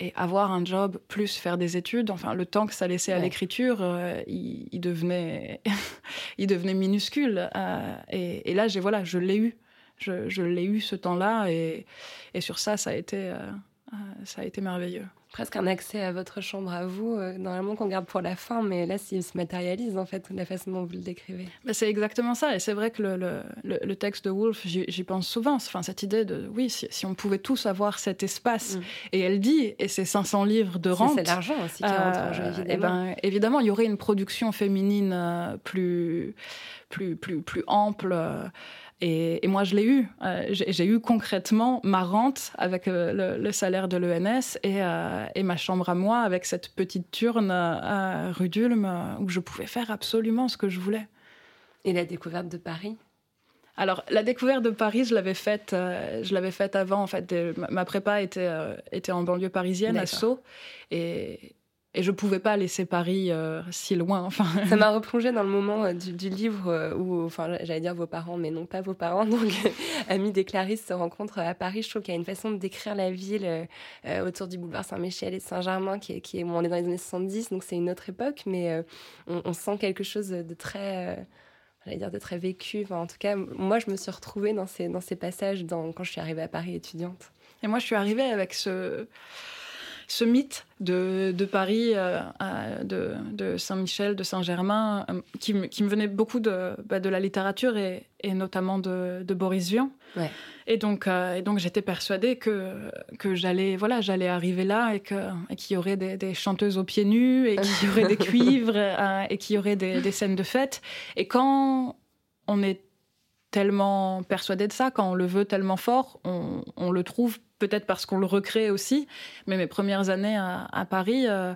et avoir un job plus faire des études, enfin le temps que ça laissait à l'écriture, euh, il, il devenait, il devenait minuscule. euh, et, et là, j'ai voilà, je l'ai eu, je, je l'ai eu ce temps-là, et, et sur ça, ça a été, euh, ça a été merveilleux. Presque un accès à votre chambre à vous, euh, normalement qu'on garde pour la fin, mais là, s'il se matérialise, en fait, de la façon dont vous le décrivez. Bah, c'est exactement ça, et c'est vrai que le, le, le, texte de Woolf, j'y pense souvent, enfin, cette idée de, oui, si, si on pouvait tous avoir cet espace, mm. et elle dit, et c'est 500 livres de rente... C'est l'argent aussi qui rentre en jeu, euh, eh évidemment. ben, évidemment, il y aurait une production féminine euh, plus, plus, plus, plus ample... Et, moi, je l'ai eu. Euh, j'ai eu concrètement ma rente avec euh, le, salaire de l'ENS et, euh, et, ma chambre à moi avec cette petite turne à rue d'Ulm où je pouvais faire absolument ce que je voulais. Et la découverte de Paris? Alors, la découverte de Paris, je l'avais faite, je l'avais faite avant. En fait, ma prépa était, était en banlieue parisienne, à Sceaux. Et, et je pouvais pas laisser Paris euh, si loin. Enfin, ça m'a replongé dans le moment euh, du, livre euh, où, enfin, j'allais dire vos parents, mais non pas vos parents. Donc, Ami et Clarisse se rencontrent à Paris. Je trouve qu'il y a une façon de décrire la ville autour du boulevard Saint-Michel et Saint-Germain qui est, qui est on est dans les années 70, donc c'est une autre époque, mais on, sent quelque chose de très j'allais dire de très vécu. Enfin, en tout cas, moi, je me suis retrouvée dans ces, dans ces passages dans, quand je suis arrivée à Paris étudiante. Et moi, je suis arrivée avec ce, ce mythe de, de Paris, euh, de, de Saint-Michel, de Saint-Germain, euh, qui, qui, me venait beaucoup de, bah, de la littérature et, et notamment de, de, Boris Vian. Ouais. Et donc, euh, et donc j'étais persuadée que, que j'allais voilà, j'allais arriver là et qu'il et y aurait des, des, chanteuses aux pieds nus et qu'il y aurait des cuivres et qu'il y aurait des, des scènes de fête. Et quand on est tellement persuadé de ça, quand on le veut tellement fort, on, on le trouve peut-être parce qu'on le recrée aussi. Mais mes premières années à, Paris, euh,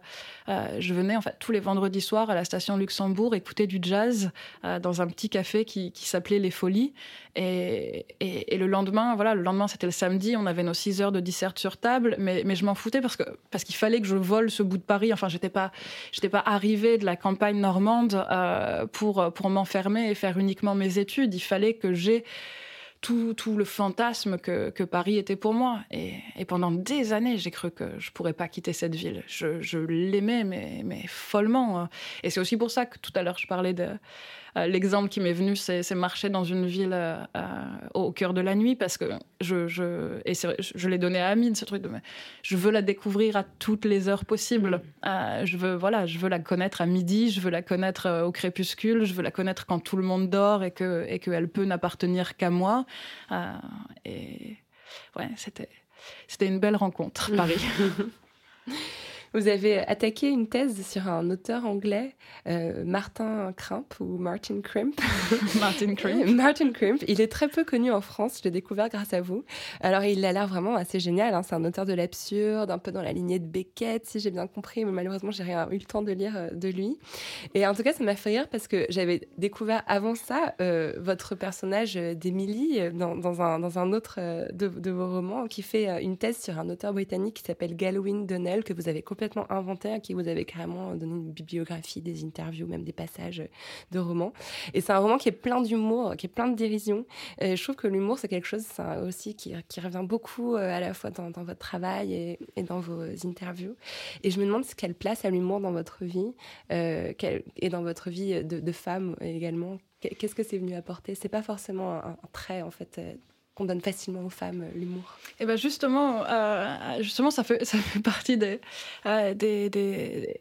euh, je venais en fait tous les vendredis soirs à la station Luxembourg écouter du jazz euh, dans un petit café qui, s'appelait Les Folies. Et, et, le lendemain, voilà, le lendemain c'était le samedi, on avait nos 6 heures de dissert sur table, mais, mais je m'en foutais parce que parce qu'il fallait que je vole ce bout de Paris. Enfin, j'étais pas j'étais pas arrivée de la campagne normande pour pour m'enfermer et faire uniquement mes études. Il fallait que j'ai tout, tout, le fantasme que, que, Paris était pour moi. Et, et pendant des années, j'ai cru que je pourrais pas quitter cette ville. Je, je l'aimais, mais, mais follement. Et c'est aussi pour ça que tout à l'heure, je parlais de, l'exemple qui m'est venu, c'est marcher dans une ville euh, euh, au cœur de la nuit parce que je, je et je, l'ai donné à Amine ce truc de je veux la découvrir à toutes les heures possibles. je veux voilà, je veux la connaître à midi, je veux la connaître au crépuscule, je veux la connaître quand tout le monde dort et que et qu'elle peut n'appartenir qu'à moi. et ouais, c'était c'était une belle rencontre, Paris. Vous avez attaqué une thèse sur un auteur anglais, euh, Martin Crimp ou Martin Crimp. Martin Crimp. Martin Crimp. Il est très peu connu en France. Je l'ai découvert grâce à vous. Alors, il a l'air vraiment assez génial. Hein. C'est un auteur de l'absurde, un peu dans la lignée de Beckett, si j'ai bien compris. Mais malheureusement, j'ai rien eu le temps de lire euh, de lui. Et en tout cas, ça m'a fait rire parce que j'avais découvert avant ça euh, votre personnage d'Emily dans, dans, un, dans un autre de, de, vos romans qui fait une thèse sur un auteur britannique qui s'appelle Galwin Donnell que vous avez complètement complètement inventé, à qui vous avez carrément donné une bibliographie, des interviews, même des passages de romans. Et c'est un roman qui est plein d'humour, qui est plein de dérision. Je trouve que l'humour, c'est quelque chose aussi qui, revient beaucoup euh, à la fois dans, votre travail et, dans vos interviews. Et je me demande quelle place a l'humour dans votre vie euh, et dans votre vie de, femme également. Qu'est-ce que c'est venu apporter? C'est pas forcément un, un, trait en fait euh, qu'on donne facilement aux femmes, euh, l'humour Et eh ben justement, euh, justement, ça fait, ça fait partie des, euh, des, des,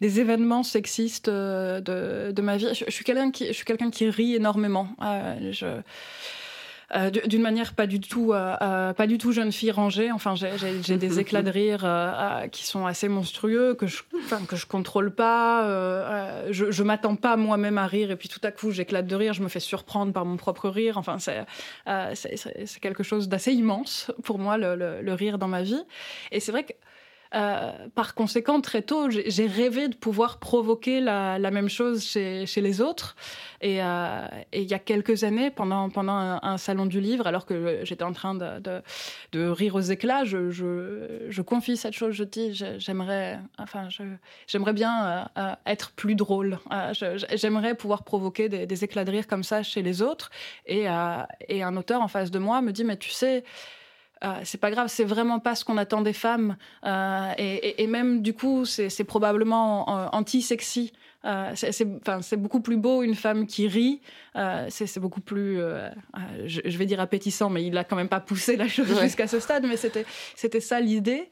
des, événements sexistes de, de ma vie. Je, suis quelqu'un qui, je qui rit énormément. Euh, d'une manière pas du tout, euh, euh, pas du tout jeune fille rangée. Enfin, j'ai des éclats de rire qui sont assez monstrueux que je, enfin, que je contrôle pas. je, je m'attends pas moi-même à rire et puis tout à coup j'éclate de rire. Je me fais surprendre par mon propre rire. Enfin, c'est c'est quelque chose d'assez immense pour moi le, le, le, rire dans ma vie. Et c'est vrai que euh, par conséquent, très tôt, j'ai rêvé de pouvoir provoquer la, même chose chez, les autres. Et, euh, et, il y a quelques années, pendant, un, salon du livre, alors que j'étais en train de, rire aux éclats, je, confie cette chose. Je dis, j'aimerais, enfin, j'aimerais bien euh, être plus drôle. j'aimerais pouvoir provoquer des, éclats de rire comme ça chez les autres. Et un auteur en face de moi me dit, mais tu sais, euh, c'est pas grave, c'est vraiment pas ce qu'on attend des femmes. Euh, et, et, même du coup, c'est probablement euh, anti-sexy. Euh, c'est beaucoup plus beau une femme qui rit. Euh, c'est beaucoup plus, euh, je, je, vais dire appétissant, mais il a quand même pas poussé la chose jusqu'à ce stade. Mais c'était c'était ça l'idée.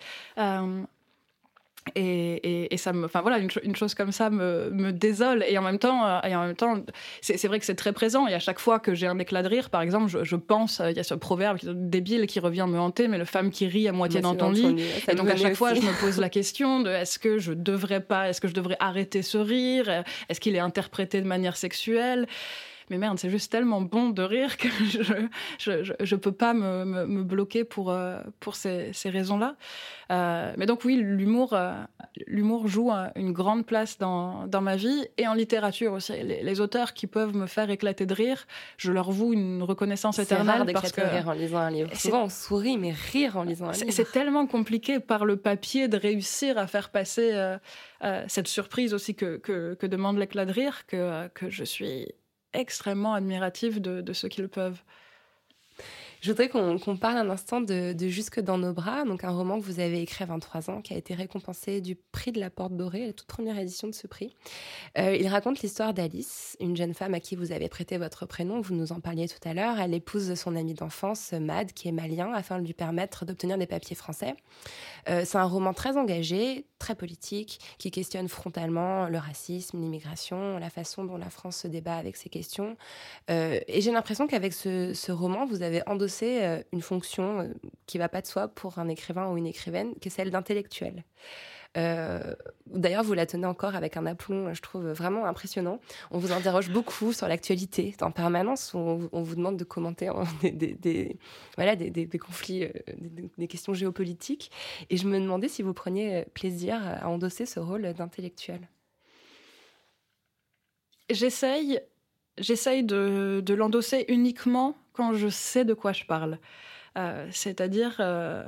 Et, et, ça me, enfin voilà, une, une, chose comme ça me, me, désole. Et en même temps, euh, et en même temps, c'est vrai que c'est très présent. Et à chaque fois que j'ai un éclat de rire, par exemple, je, je pense, il y a ce proverbe débile qui revient me hanter, mais le femme qui rit à moitié dans ton lit. Et donc à chaque fois, je me pose la question de est-ce que je devrais pas, est-ce que je devrais arrêter ce rire, est-ce qu'il est interprété de manière sexuelle? Mais merde, c'est juste tellement bon de rire que je je, je, peux pas me, me, bloquer pour, euh, pour ces, ces raisons-là. Euh, mais donc oui, l'humour euh, l'humour joue une grande place dans, dans ma vie et en littérature aussi. Les, auteurs qui peuvent me faire éclater de rire, je leur voue une reconnaissance éternelle. C'est parce que rire en lisant un livre. Souvent on sourit, mais rire en lisant un livre. C'est tellement compliqué par le papier de réussir à faire passer cette surprise aussi que, que, que demande l'éclat de rire que, que je suis extrêmement admiratif de, de ceux qui le peuvent. Je voudrais qu'on parle un instant de, Jusque dans nos bras, donc un roman que vous avez écrit à 23 ans, qui a été récompensé du prix de la Porte Dorée, la toute première édition de ce prix. Euh, il raconte l'histoire d'Alice, une jeune femme à qui vous avez prêté votre prénom, vous nous en parliez tout à l'heure. Elle épouse son ami d'enfance, Mad, qui est malien, afin de lui permettre d'obtenir des papiers français. Euh, c'est un roman très engagé, très politique, qui questionne frontalement le racisme, l'immigration, la façon dont la France se débat avec ces questions. Euh, et j'ai l'impression qu'avec ce, ce roman, vous avez endossé euh, une fonction euh, qui va pas de soi pour un écrivain ou une écrivaine, qui est celle d'intellectuel. Euh, d'ailleurs, vous la tenez encore avec un aplomb, je trouve vraiment impressionnant. On vous interroge beaucoup sur l'actualité en permanence. On, vous demande de commenter des, conflits, des, questions géopolitiques. Et je me demandais si vous preniez plaisir à endosser ce rôle d'intellectuel. J'essaye, j'essaye de l'endosser uniquement quand je sais de quoi je parle. Euh, c'est-à-dire euh,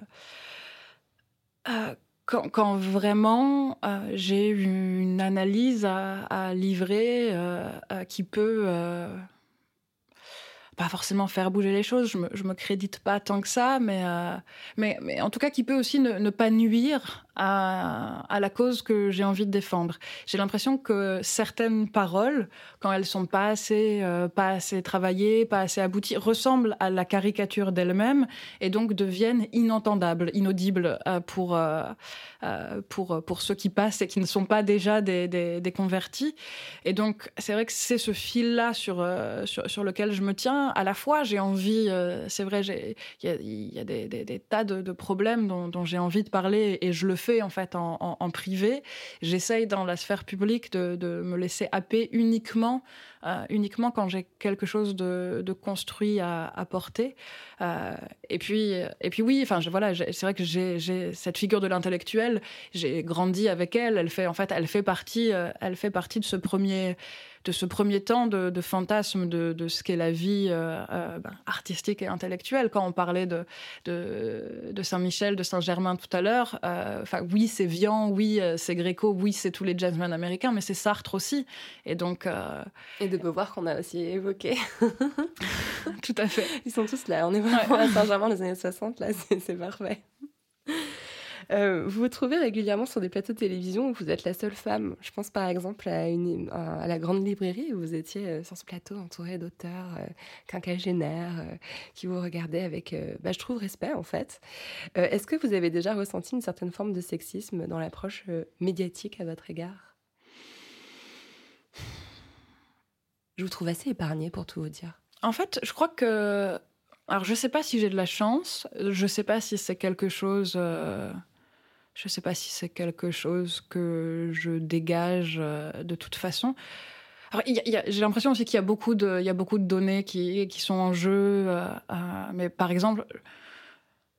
euh, quand, vraiment j'ai une analyse à, livrer qui peut pas forcément faire bouger les choses. Je me, me crédite pas tant que ça, mais, en tout cas qui peut aussi ne pas nuire à, la cause que j'ai envie de défendre. J'ai l'impression que certaines paroles, quand elles sont pas assez, euh, pas assez travaillées, pas assez abouties, ressemblent à la caricature d'elles-mêmes et donc deviennent inentendables, inaudibles euh, pour, euh, pour, pour ceux qui passent et qui ne sont pas déjà des, des, convertis. Et donc, c'est vrai que c'est ce fil-là sur, sur, lequel je me tiens. À la fois, j'ai envie, c'est vrai, il y a, des, tas de, de problèmes dont, dont j'ai envie de parler et je le fais en fait en, privé. J'essaye dans la sphère publique de, me laisser happer uniquement, euh, uniquement quand j'ai quelque chose de, construit à, à porter. Euh, et puis, et puis oui, enfin voilà, c'est vrai que j'ai cette figure de l'intellectuel. J'ai grandi avec elle. Elle fait en fait, elle fait partie, euh, elle fait partie de ce premier de ce premier temps de, fantasme de, ce qu'est la vie euh, ben, artistique et intellectuelle. Quand on parlait de, Saint-Michel, de Saint-Germain tout à l'heure, enfin oui, c'est Vian, oui, c'est Gréco, oui, c'est tous les jazzmen américains, mais c'est Sartre aussi. Et donc. De Beauvoir qu'on a aussi évoqué. tout à fait. Ils sont tous là. On est vraiment à Saint-Germain des années 60, là, c'est parfait. Euh, vous vous trouvez régulièrement sur des plateaux de télévision où vous êtes la seule femme. Je pense par exemple à, une, à la grande librairie où vous étiez euh, sur ce plateau entouré d'auteurs euh, quinquagénaires euh, qui vous regardaient avec, bah, je trouve, respect en fait. Est-ce que vous avez déjà ressenti une certaine forme de sexisme dans l'approche médiatique à votre égard? Je vous trouve assez épargnée pour tout vous dire. En fait, je crois que alors, je sais pas si j'ai de la chance. Je sais pas si c'est quelque chose. Euh, je sais pas si c'est quelque chose que je dégage euh, de toute façon. J'ai l'impression aussi qu'il y a beaucoup de, y a beaucoup de données qui, qui sont en jeu. Euh, euh, mais par exemple,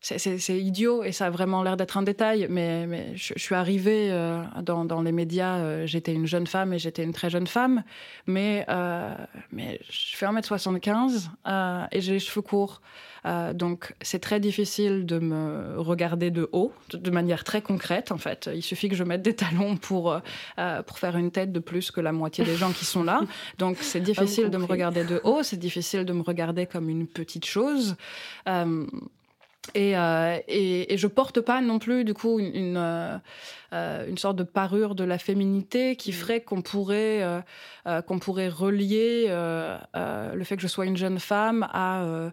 c'est idiot et ça a vraiment l'air d'être un détail, mais, mais je, je suis arrivée euh, dans, dans les médias, euh, j'étais une jeune femme et j'étais une très jeune femme, mais, euh, mais je fais 1m75 euh, et j'ai les cheveux courts. Euh, donc c'est très difficile de me regarder de haut, de, de, manière très concrète en fait. Il suffit que je mette des talons pour, euh, pour faire une tête de plus que la moitié des gens qui sont là. Donc c'est difficile de me regarder de haut, c'est difficile de me regarder comme une petite chose. Euh, et, euh, et, et je porte pas non plus du coup une, une, euh, une sorte de parure de la féminité qui ferait qu'on pourrait euh, euh, qu'on pourrait relier euh, euh, le fait que je sois une jeune femme à euh,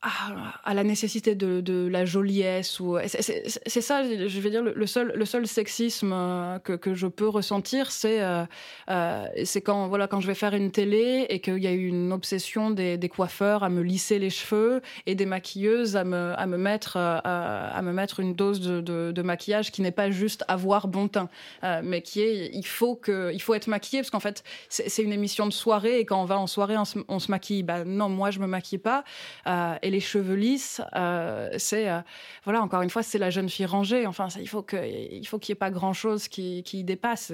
à, la nécessité de, la joliesse ou c'est ça je vais dire le, seul le seul sexisme euh, que, je peux ressentir c'est euh, euh, c'est quand voilà quand je vais faire une télé et qu'il y a eu une obsession des, coiffeurs à me lisser les cheveux et des maquilleuses à me à me mettre à, me mettre une dose de, maquillage qui n'est pas juste avoir bon teint mais qui est il faut que il faut être maquillé parce qu'en fait c'est une émission de soirée et quand on va en soirée on se, maquille. Bah non moi je me maquille pas les cheveux lisses, euh, c'est euh, voilà encore une fois c'est la jeune fille rangée. Enfin ça, il faut que il faut qu'il y ait pas grand chose qui, qui dépasse.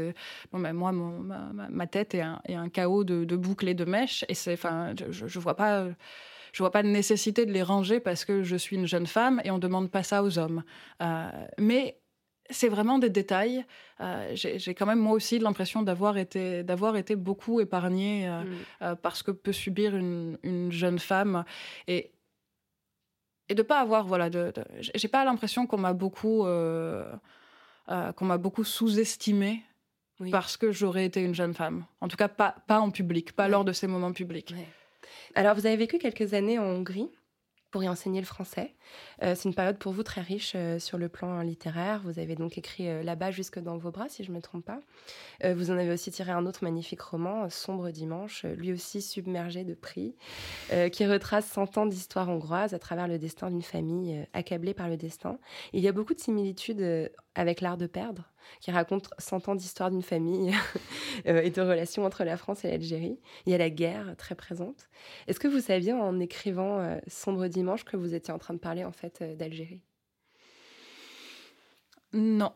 Bon ben moi mon, ma, ma, tête est un, est un chaos de, de, boucles et de mèches et c'est enfin je, je vois pas je vois pas de nécessité de les ranger parce que je suis une jeune femme et on demande pas ça aux hommes. Euh, mais c'est vraiment des détails. Euh, j'ai quand même moi aussi l'impression d'avoir été, d'avoir été beaucoup épargnée euh, mm. euh, parce que peut subir une, une, jeune femme et et de pas avoir voilà de, de j'ai pas l'impression qu'on m'a beaucoup euh, qu'on m'a beaucoup sous-estimé oui. parce que j'aurais été une jeune femme. En tout cas pas pas en public, pas lors de ces moments publics. Alors vous avez vécu quelques années en Hongrie? Pour y enseigner le français. Euh, c'est une période pour vous très riche euh, sur le plan littéraire. Vous avez donc écrit euh, là-bas jusque dans vos bras, si je ne me trompe pas. Vous en avez aussi tiré un autre magnifique roman, Sombre dimanche, lui aussi submergé de prix, qui retrace 100 ans d'histoire hongroise à travers le destin d'une famille accablée par le destin. Il y a beaucoup de similitudes avec l'art de perdre, qui raconte 100 ans d'histoire d'une famille et de relations entre la France et l'Algérie. Il y a la guerre très présente. Est-ce que vous saviez en écrivant euh, Sombre dimanche que vous étiez en train de parler en fait euh, d'Algérie? Non.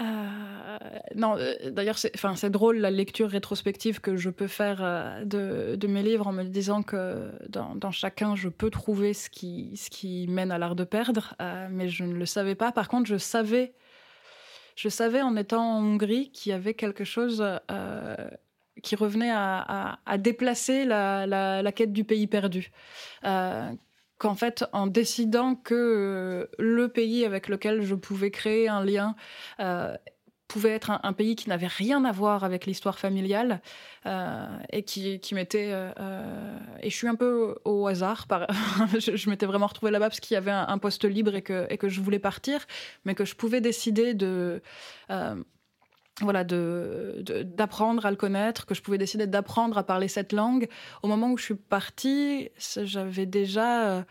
Euh, non, euh, d'ailleurs, c'est, enfin, c'est drôle la lecture rétrospective que je peux faire euh, de, mes livres en me disant que dans, chacun, je peux trouver ce qui, ce qui mène à l'art de perdre, euh, mais je ne le savais pas. Par contre, je savais, je savais en étant en Hongrie qu'il y avait quelque chose euh, qui revenait à, déplacer la, quête du pays perdu. Euh, qu'en fait, en décidant que euh, le pays avec lequel je pouvais créer un lien pouvait être un, pays qui n'avait rien à voir avec l'histoire familiale euh, et qui, qui m'était euh, et je suis un peu au hasard par je, m'étais vraiment retrouvée là-bas parce qu'il y avait un, poste libre et que et que je voulais partir mais que je pouvais décider de euh, voilà d'apprendre à le connaître que je pouvais décider d'apprendre à parler cette langue. Au moment où je suis partie j'avais déjà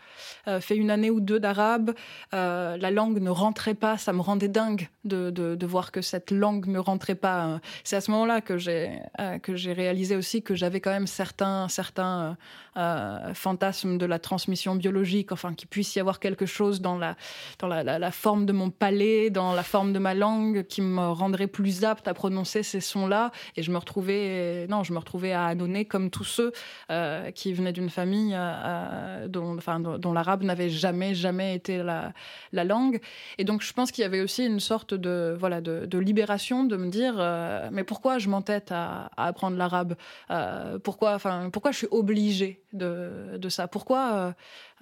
euh, fait une année ou deux d'arabe. Euh, la langue ne rentrait pas. Ça me rendait dingue de, de, de voir que cette langue ne rentrait pas c'est à ce moment là que j'ai euh, que j'ai réalisé aussi que j'avais quand même certains certains euh, fantasmes de la transmission biologique enfin qu'il puisse y avoir quelque chose dans la dans la forme de mon palais dans la forme de ma langue qui me rendrait plus apte à prononcer ces sons-là. Et je me retrouvais non je me retrouvais à annonner comme tous ceux euh, qui venaient d'une famille euh, dont enfin dont, l'arabe n'avait jamais jamais été la, la langue. Et donc je pense qu'il y avait aussi une sorte de voilà de, libération de me dire euh, mais pourquoi je m'entête à, à apprendre l'arabe euh, pourquoi enfin pourquoi je suis obligée de, de ça? Pourquoi euh,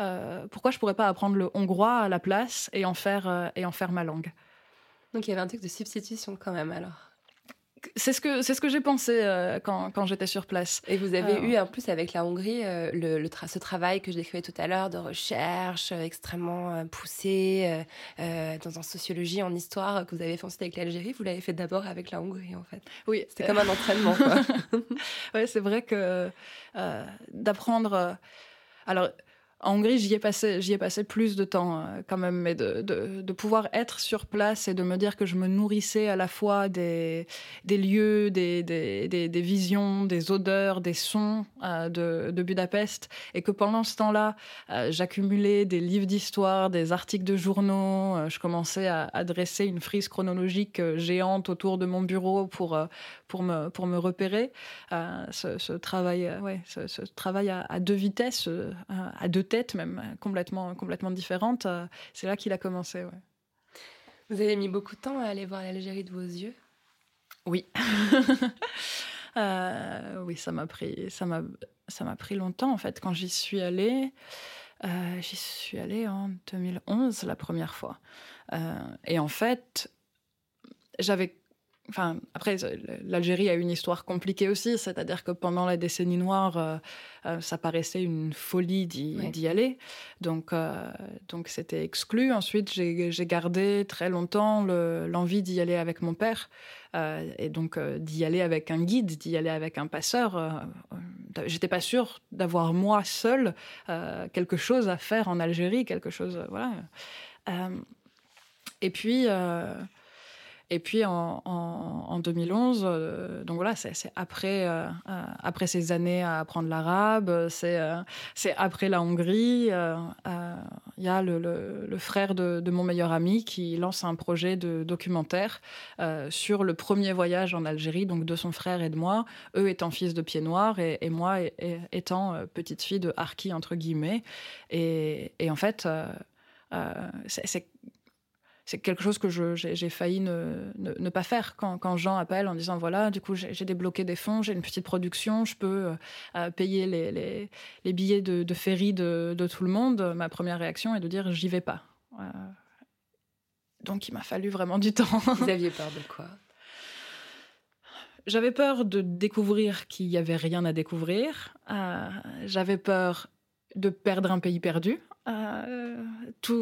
euh, pourquoi je pourrais pas apprendre le hongrois à la place et en faire euh, et en faire ma langue? Donc il y avait un truc de substitution quand même alors c'est ce que c'est ce que j'ai pensé euh, quand, quand j'étais sur place. Et vous avez euh... eu en plus avec la Hongrie euh, le, le tra ce travail que je décrivais tout à l'heure de recherche euh, extrêmement poussé euh, dans en sociologie en histoire que vous avez fait ensuite avec l'Algérie vous l'avez fait d'abord avec la Hongrie en fait. Oui. C'était comme un entraînement ouais c'est vrai que d'apprendre alors en Hongrie, j'y ai passé, plus de temps euh, quand même, mais de, pouvoir être sur place et de me dire que je me nourrissais à la fois des, lieux, des, visions, des odeurs, des sons euh, de, Budapest, et que pendant ce temps-là, euh, j'accumulais des livres d'histoire, des articles de journaux, je commençais à, dresser une frise chronologique géante autour de mon bureau pour, pour, me, pour me repérer. ce, ce travail, ouais, ce, ce travail à, à deux vitesses, à deux têtes même euh, complètement complètement différentes euh, c'est là qu'il a commencé ouais. vous avez mis beaucoup de temps à aller voir l'Algérie de vos yeux? Oui euh, oui ça m'a pris ça m'a ça m'a pris longtemps en fait quand j'y suis allée euh, j'y suis allée en 2011 la première fois euh, et en fait j'avais enfin, après, l'Algérie a une histoire compliquée aussi, c'est-à-dire que pendant la décennie noire, euh, euh, ça paraissait une folie d'y aller. Donc, euh, donc c'était exclu. Ensuite, j'ai gardé très longtemps l'envie d'y aller avec mon père, et donc d'y aller avec un guide, d'y aller avec un passeur. J'étais pas sûre d'avoir moi seule quelque chose à faire en Algérie, quelque chose, voilà. et puis. Et puis en, en, 2011, euh, donc voilà, c'est après, euh, euh, après ces années à apprendre l'arabe, c'est après la Hongrie. Il y a le, frère de, mon meilleur ami qui lance un projet de documentaire sur le premier voyage en Algérie, donc de son frère et de moi, eux étant fils de pieds noirs et, moi étant petite fille de harki entre guillemets. Et, et en fait, c'est c'est quelque chose que j'ai failli ne, ne, pas faire quand, quand, Jean appelle en disant voilà, du coup, j'ai débloqué des fonds, j'ai une petite production, je peux euh, euh, payer les, les, les, billets de, de ferry de, de, tout le monde. Ma première réaction est de dire j'y vais pas. Euh, donc, il m'a fallu vraiment du temps. Vous aviez peur de quoi? J'avais peur de découvrir qu'il n'y avait rien à découvrir. J'avais peur de perdre un pays perdu. Euh,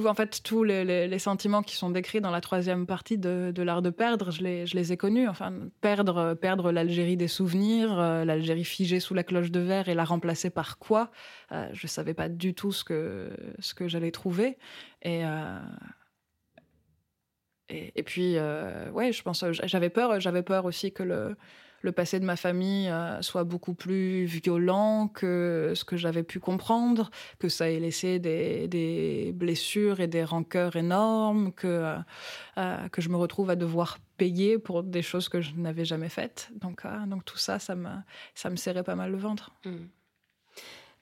en fait, tous les, sentiments qui sont décrits dans la troisième partie de, l'art de perdre, je les, ai connus. Enfin, perdre, perdre l'Algérie des souvenirs, euh, l'Algérie figée sous la cloche de verre et la remplacer par quoi? Euh, Je savais pas du tout ce que, j'allais trouver. Et, euh, et, puis, ouais, je pense, j'avais peur. J'avais peur aussi que le le passé de ma famille euh, soit beaucoup plus violent que ce que j'avais pu comprendre, que ça ait laissé des, blessures et des rancœurs énormes, que, euh, euh, que je me retrouve à devoir payer pour des choses que je n'avais jamais faites. Donc, donc tout ça, ça me, ça me serrait pas mal le ventre. Mmh.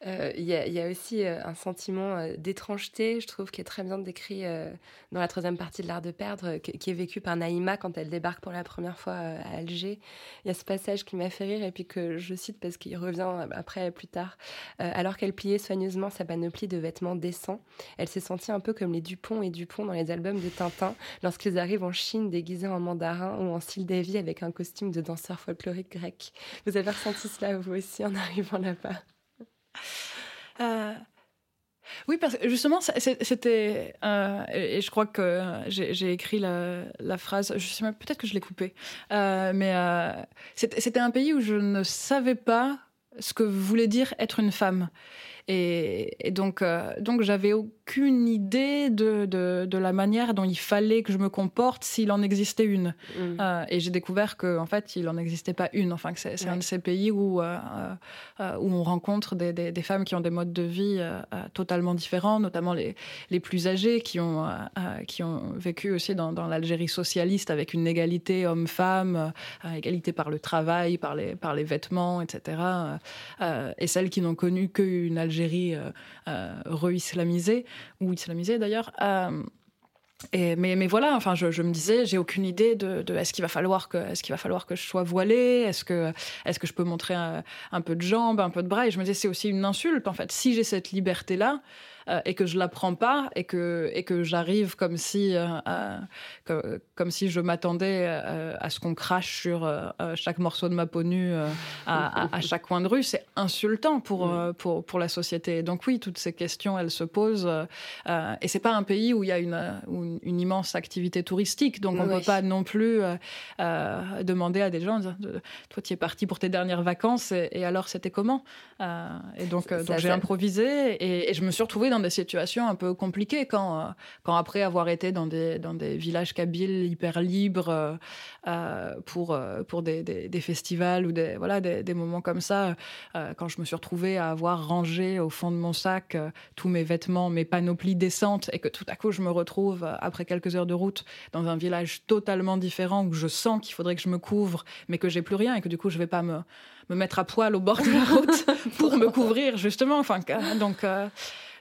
Euh, il y, a aussi euh, un sentiment euh, d'étrangeté, je trouve, qui est très bien décrit dans la troisième partie de l'art de perdre, qui est vécu par Naïma quand elle débarque pour la première fois à Alger. Il y a ce passage qui m'a fait rire et puis que je cite parce qu'il revient après plus tard. alors qu'elle pliait soigneusement sa panoplie de vêtements décents, elle s'est sentie un peu comme les Dupont et Dupont dans les albums de Tintin lorsqu'ils arrivent en Chine déguisés en mandarin ou en Davy avec un costume de danseur folklorique grec. Vous avez ressenti cela vous aussi en arrivant là-bas? Euh, oui, parce que justement, c'était. Euh, et je crois que j'ai écrit la, phrase, je sais même, peut-être que je l'ai coupée, euh, mais c'était un pays où je ne savais pas ce que voulait dire être une femme. Et, donc, donc j'avais aucune idée de, de, de, la manière dont il fallait que je me comporte s'il en existait une. Mm. Euh, et j'ai découvert qu'en en fait, il n'en existait pas une. Enfin, que c'est un de ces pays où, euh, euh, où on rencontre des, des, des, femmes qui ont des modes de vie totalement différents, notamment les, les plus âgés qui ont, qui ont vécu aussi dans, dans l'Algérie socialiste avec une égalité homme-femme, égalité par le travail, par les, par les vêtements, etc. et celles qui n'ont connu qu'une Algérie re-islamisée ou islamisé d'ailleurs. Euh, et, mais, mais, voilà, enfin, je, me disais, j'ai aucune idée de, de est-ce qu'il va falloir que, est-ce qu'il va falloir que je sois voilée, est-ce que, est-ce que je peux montrer un, un, peu de jambes, un peu de bras. Et je me disais, c'est aussi une insulte en fait. Si j'ai cette liberté là, euh, et que je la prends pas et que et que j'arrive comme si euh, que, comme si je m'attendais euh, à ce qu'on crache sur chaque morceau de ma peau nue à, chaque coin de rue, c'est insultant pour pour pour la société. Donc oui, toutes ces questions, elles se posent et c'est pas un pays où il y a une une, une immense activité touristique, donc on oui. peut pas non plus demander à des gens, toi tu es parti pour tes dernières vacances et, et alors c'était comment? Et donc donc j'ai improvisé et, et je me suis retrouvée dans des situations un peu compliquées quand, euh, quand après avoir été dans des, dans des villages kabyles hyper libres euh, euh pour, pour des, des, des, festivals ou des, voilà, des, des moments comme ça, euh, quand je me suis retrouvée à avoir rangé au fond de mon sac tous mes vêtements, mes panoplies décentes et que tout à coup je me retrouve après quelques heures de route dans un village totalement différent où je sens qu'il faudrait que je me couvre mais que j'ai plus rien et que du coup je vais pas me me mettre à poil au bord de la route pour me couvrir justement. Enfin donc euh,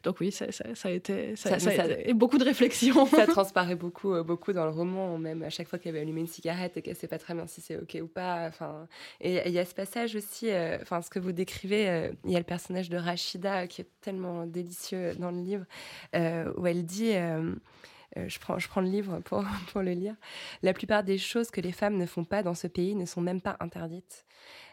donc oui, ça, ça, ça a été ça, ça, ça, et beaucoup de réflexions. Ça transparaît beaucoup, euh, beaucoup dans le roman, même à chaque fois qu'elle va allumer une cigarette et qu'elle sait pas très bien si c'est ok ou pas. Enfin, et il y a ce passage aussi, euh, enfin ce que vous décrivez, euh, il y a le personnage de Rachida qui est tellement délicieux dans le livre, où elle dit euh, je, prends, je prends le livre pour, pour le lire. La plupart des choses que les femmes ne font pas dans ce pays ne sont même pas interdites.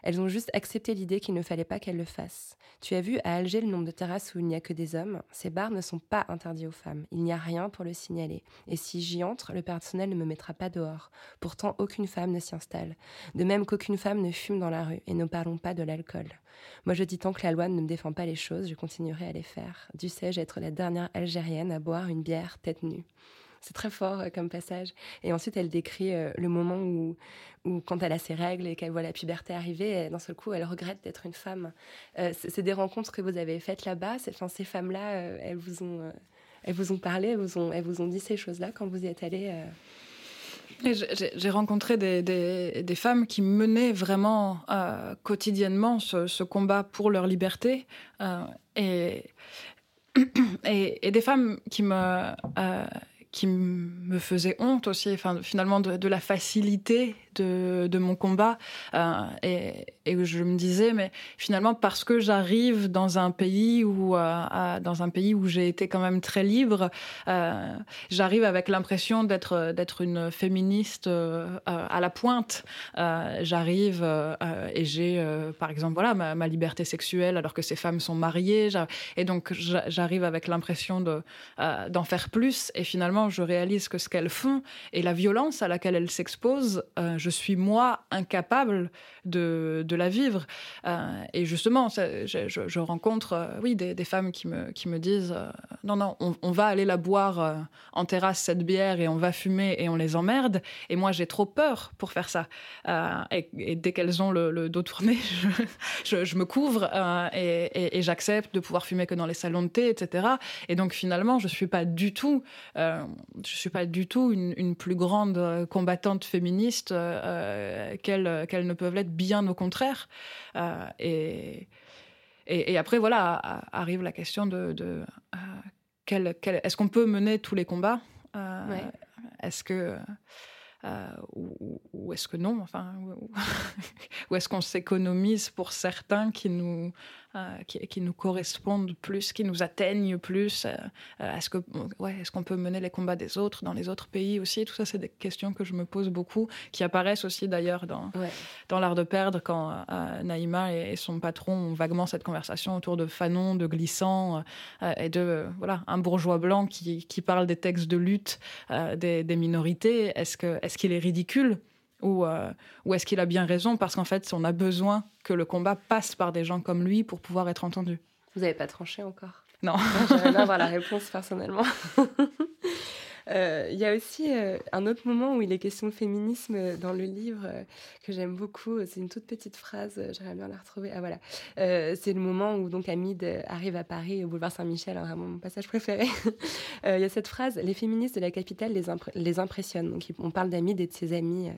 Elles ont juste accepté l'idée qu'il ne fallait pas qu'elles le fassent. Tu as vu à Alger le nombre de terrasses où il n'y a que des hommes. Ces bars ne sont pas interdits aux femmes. Il n'y a rien pour le signaler. Et si j'y entre, le personnel ne me mettra pas dehors. Pourtant, aucune femme ne s'y installe. De même qu'aucune femme ne fume dans la rue. Et ne parlons pas de l'alcool. Moi, je dis tant que la loi ne me défend pas les choses, je continuerai à les faire. sais-je être la dernière Algérienne à boire une bière tête nue. C'est très fort euh, comme passage. Et ensuite, elle décrit euh, le moment où, quand elle a ses règles et qu'elle voit la puberté arriver, d'un seul coup, elle regrette d'être une femme. Euh, c'est des rencontres que vous avez faites là-bas. Ces femmes-là, elles vous ont, elles vous ont parlé, elles vous ont, dit ces choses-là quand vous y êtes allée. J'ai rencontré des, femmes qui menaient vraiment quotidiennement ce, combat pour leur liberté et, des femmes qui me qui me faisait honte aussi, enfin, finalement de, la facilité de, mon combat. Euh, et, je me disais, mais finalement, parce que j'arrive dans un pays où, euh, où j'ai été quand même très libre, euh, j'arrive avec l'impression d'être une féministe à la pointe. J'arrive et j'ai, par exemple, voilà, ma, ma, liberté sexuelle alors que ces femmes sont mariées. Et donc, j'arrive avec l'impression de d'en faire plus. Et finalement, je réalise que ce qu'elles font et la violence à laquelle elles s'exposent, je suis moi incapable de, la vivre. Euh, et justement, je, rencontre euh, oui, des, femmes qui me, disent euh, non, non, on, va aller la boire euh, en terrasse, cette bière, et on va fumer et on les emmerde. Et moi, j'ai trop peur pour faire ça. Euh, et, dès qu'elles ont le, dos tourné, je, me couvre et, j'accepte de pouvoir fumer que dans les salons de thé, etc. Et donc finalement, je suis pas du tout, je suis pas du tout une, une plus grande combattante féministe euh, qu'elles qu ne peuvent l'être, bien au contraire. Euh, et, et, et, après, voilà, arrive la question de, de euh, quel, quel, est-ce qu'on peut mener tous les combats euh, ouais. Est-ce que euh, ou, ou est-ce que non enfin ou, ou est-ce qu'on s'économise pour certains qui nous euh, qui, qui, nous correspondent plus, qui nous atteignent plus euh, Est-ce qu'on ouais, est qu'on peut mener les combats des autres dans les autres pays aussi Tout ça, c'est des questions que je me pose beaucoup, qui apparaissent aussi d'ailleurs dans, ouais. dans l'art de perdre, quand euh, Naïma et, et, son patron ont vaguement cette conversation autour de Fanon, de Glissant, euh, et de euh, voilà un bourgeois blanc qui, qui parle des textes de lutte euh, des, des minorités. Est-ce qu'il est, qu est ridicule ou, euh, ou est-ce qu'il a bien raison Parce qu'en fait, on a besoin que le combat passe par des gens comme lui pour pouvoir être entendu. Vous n'avez pas tranché encore? Non. J'aimerais bien avoir la réponse personnellement. Euh, il y a aussi euh, un autre moment où il est question de féminisme dans le livre euh, que j'aime beaucoup. C'est une toute petite phrase, euh, j'aimerais bien la retrouver. Ah voilà, euh, c'est le moment où donc Hamid arrive à Paris au boulevard Saint-Michel, hein, vraiment mon passage préféré. Il y a cette phrase les féministes de la capitale les, impr les impressionnent. Donc on parle d'Hamid et de ses amis.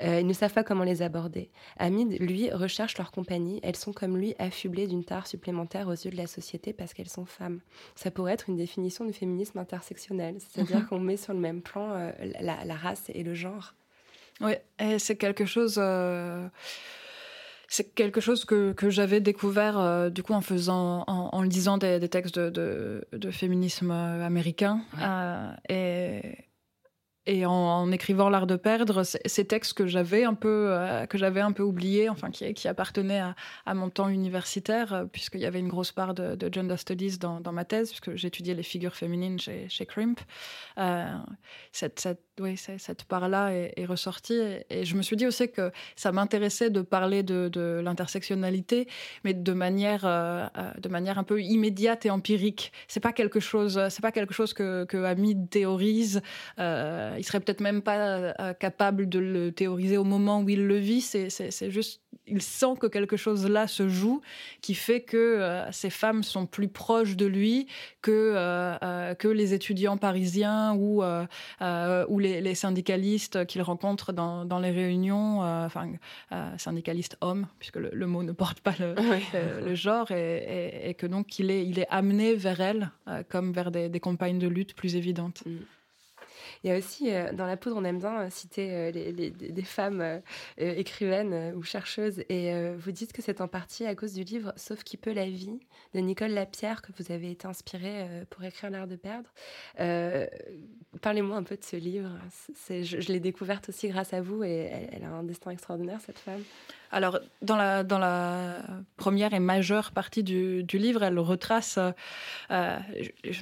ils ne savent pas comment les aborder. Hamid, lui, recherche leur compagnie. Elles sont comme lui affublées d'une tare supplémentaire aux yeux de la société parce qu'elles sont femmes. Ça pourrait être une définition du féminisme intersectionnel, c'est-à-dire qu'on met sur le même plan euh, la, la, race et le genre. Oui, et c'est quelque chose. Euh c'est quelque chose que, que j'avais découvert euh, du coup en faisant en, en lisant des, des textes de, de, de féminisme américain ouais. et et en, en écrivant l'art de perdre ces textes que j'avais un peu euh, que j'avais un peu oublié enfin qui, appartenaient à, mon temps universitaire euh, puisqu'il y avait une grosse part de, de gender studies dans, ma thèse puisque j'étudiais les figures féminines chez, Crimp euh, oui cette part là est, ressortie et, je me suis dit aussi que ça m'intéressait de parler de, l'intersectionnalité mais de manière euh, de manière un peu immédiate et empirique c'est pas quelque chose c'est pas quelque chose que, Hamid théorise euh, il serait peut-être même pas euh, capable de le théoriser au moment où il le vit. C'est juste, il sent que quelque chose là se joue, qui fait que euh, ces femmes sont plus proches de lui que euh, euh que les étudiants parisiens euh, euh, ou les, les syndicalistes qu'il rencontre dans, dans les réunions, enfin syndicalistes hommes, puisque le, le mot ne porte pas le, oui. le genre, et, et, et que donc il est il est amené vers elle comme vers des, des compagnes de lutte plus évidentes. Mm. Il y a aussi, euh, dans La Poudre, on aime bien euh, citer euh, des femmes écrivaines ou chercheuses. Et vous dites que c'est en partie à cause du livre Sauf qui peut la vie de Nicole Lapierre que vous avez été inspirée pour écrire L'art de perdre. Parlez-moi un peu de ce livre. Je l'ai découverte aussi grâce à vous et elle a un destin extraordinaire, cette femme. Alors, dans la, première et majeure partie du, livre, elle retrace euh, euh,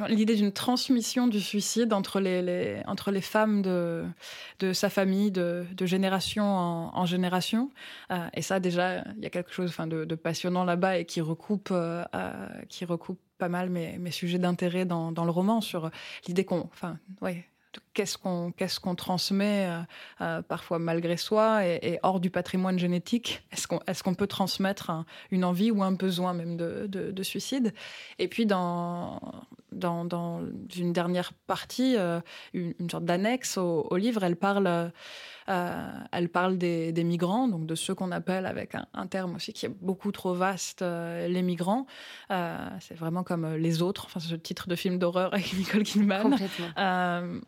l'idée d'une transmission du suicide entre les, femmes de, sa famille, de, génération en, génération. Euh, et ça, déjà, il y a quelque chose de, passionnant là-bas et qui recoupe, pas mal mes, mes sujets d'intérêt dans, dans le roman sur l'idée qu'on... Enfin, ouais, Qu'est-ce qu'on transmet euh, euh, parfois malgré soi et, hors du patrimoine génétique? Est-ce qu'on peut transmettre un- une envie ou un besoin même de, de- de suicide? Et puis dans, dans, dans une dernière partie, euh, une, une sorte d'annexe au, au livre, elle parle, euh, elle parle des, des migrants, donc de ceux qu'on appelle avec un, un terme aussi qui est beaucoup trop vaste, euh, les migrants. Euh, C'est vraiment comme euh, les autres, enfin c'est ce titre de film d'horreur avec Nicole Kidman. Euh,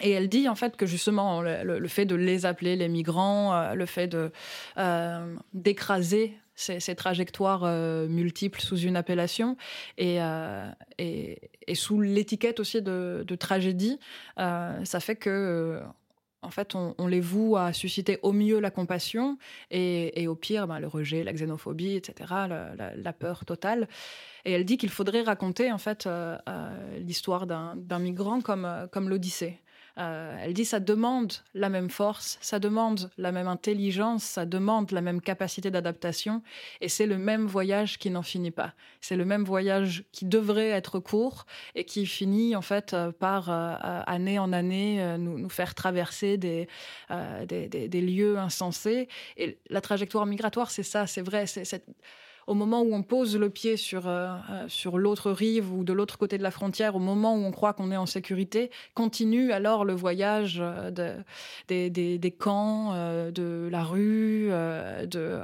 et elle dit en fait que justement le, fait de les appeler les migrants, euh, le fait de euh, d'écraser ces, trajectoires euh, multiples sous une appellation et, euh, et, et sous l'étiquette aussi de, tragédie, euh, ça fait que en fait, on, les voue à susciter au mieux la compassion et, au pire, ben, le rejet, la xénophobie, etc., la, peur totale. Et elle dit qu'il faudrait raconter en fait l'histoire d'un migrant comme, comme l'Odyssée. Euh, elle dit ça demande la même force, ça demande la même intelligence, ça demande la même capacité d'adaptation, et c'est le même voyage qui n'en finit pas. C'est le même voyage qui devrait être court et qui finit en fait euh, par euh, année en année nous, faire traverser des, lieux insensés. Et la trajectoire migratoire, c'est ça, c'est vrai, c'est au moment où on pose le pied sur, euh, euh, sur l'autre rive ou de l'autre côté de la frontière, au moment où on croit qu'on est en sécurité, continue alors le voyage euh, de, des, des, camps, de la rue, de,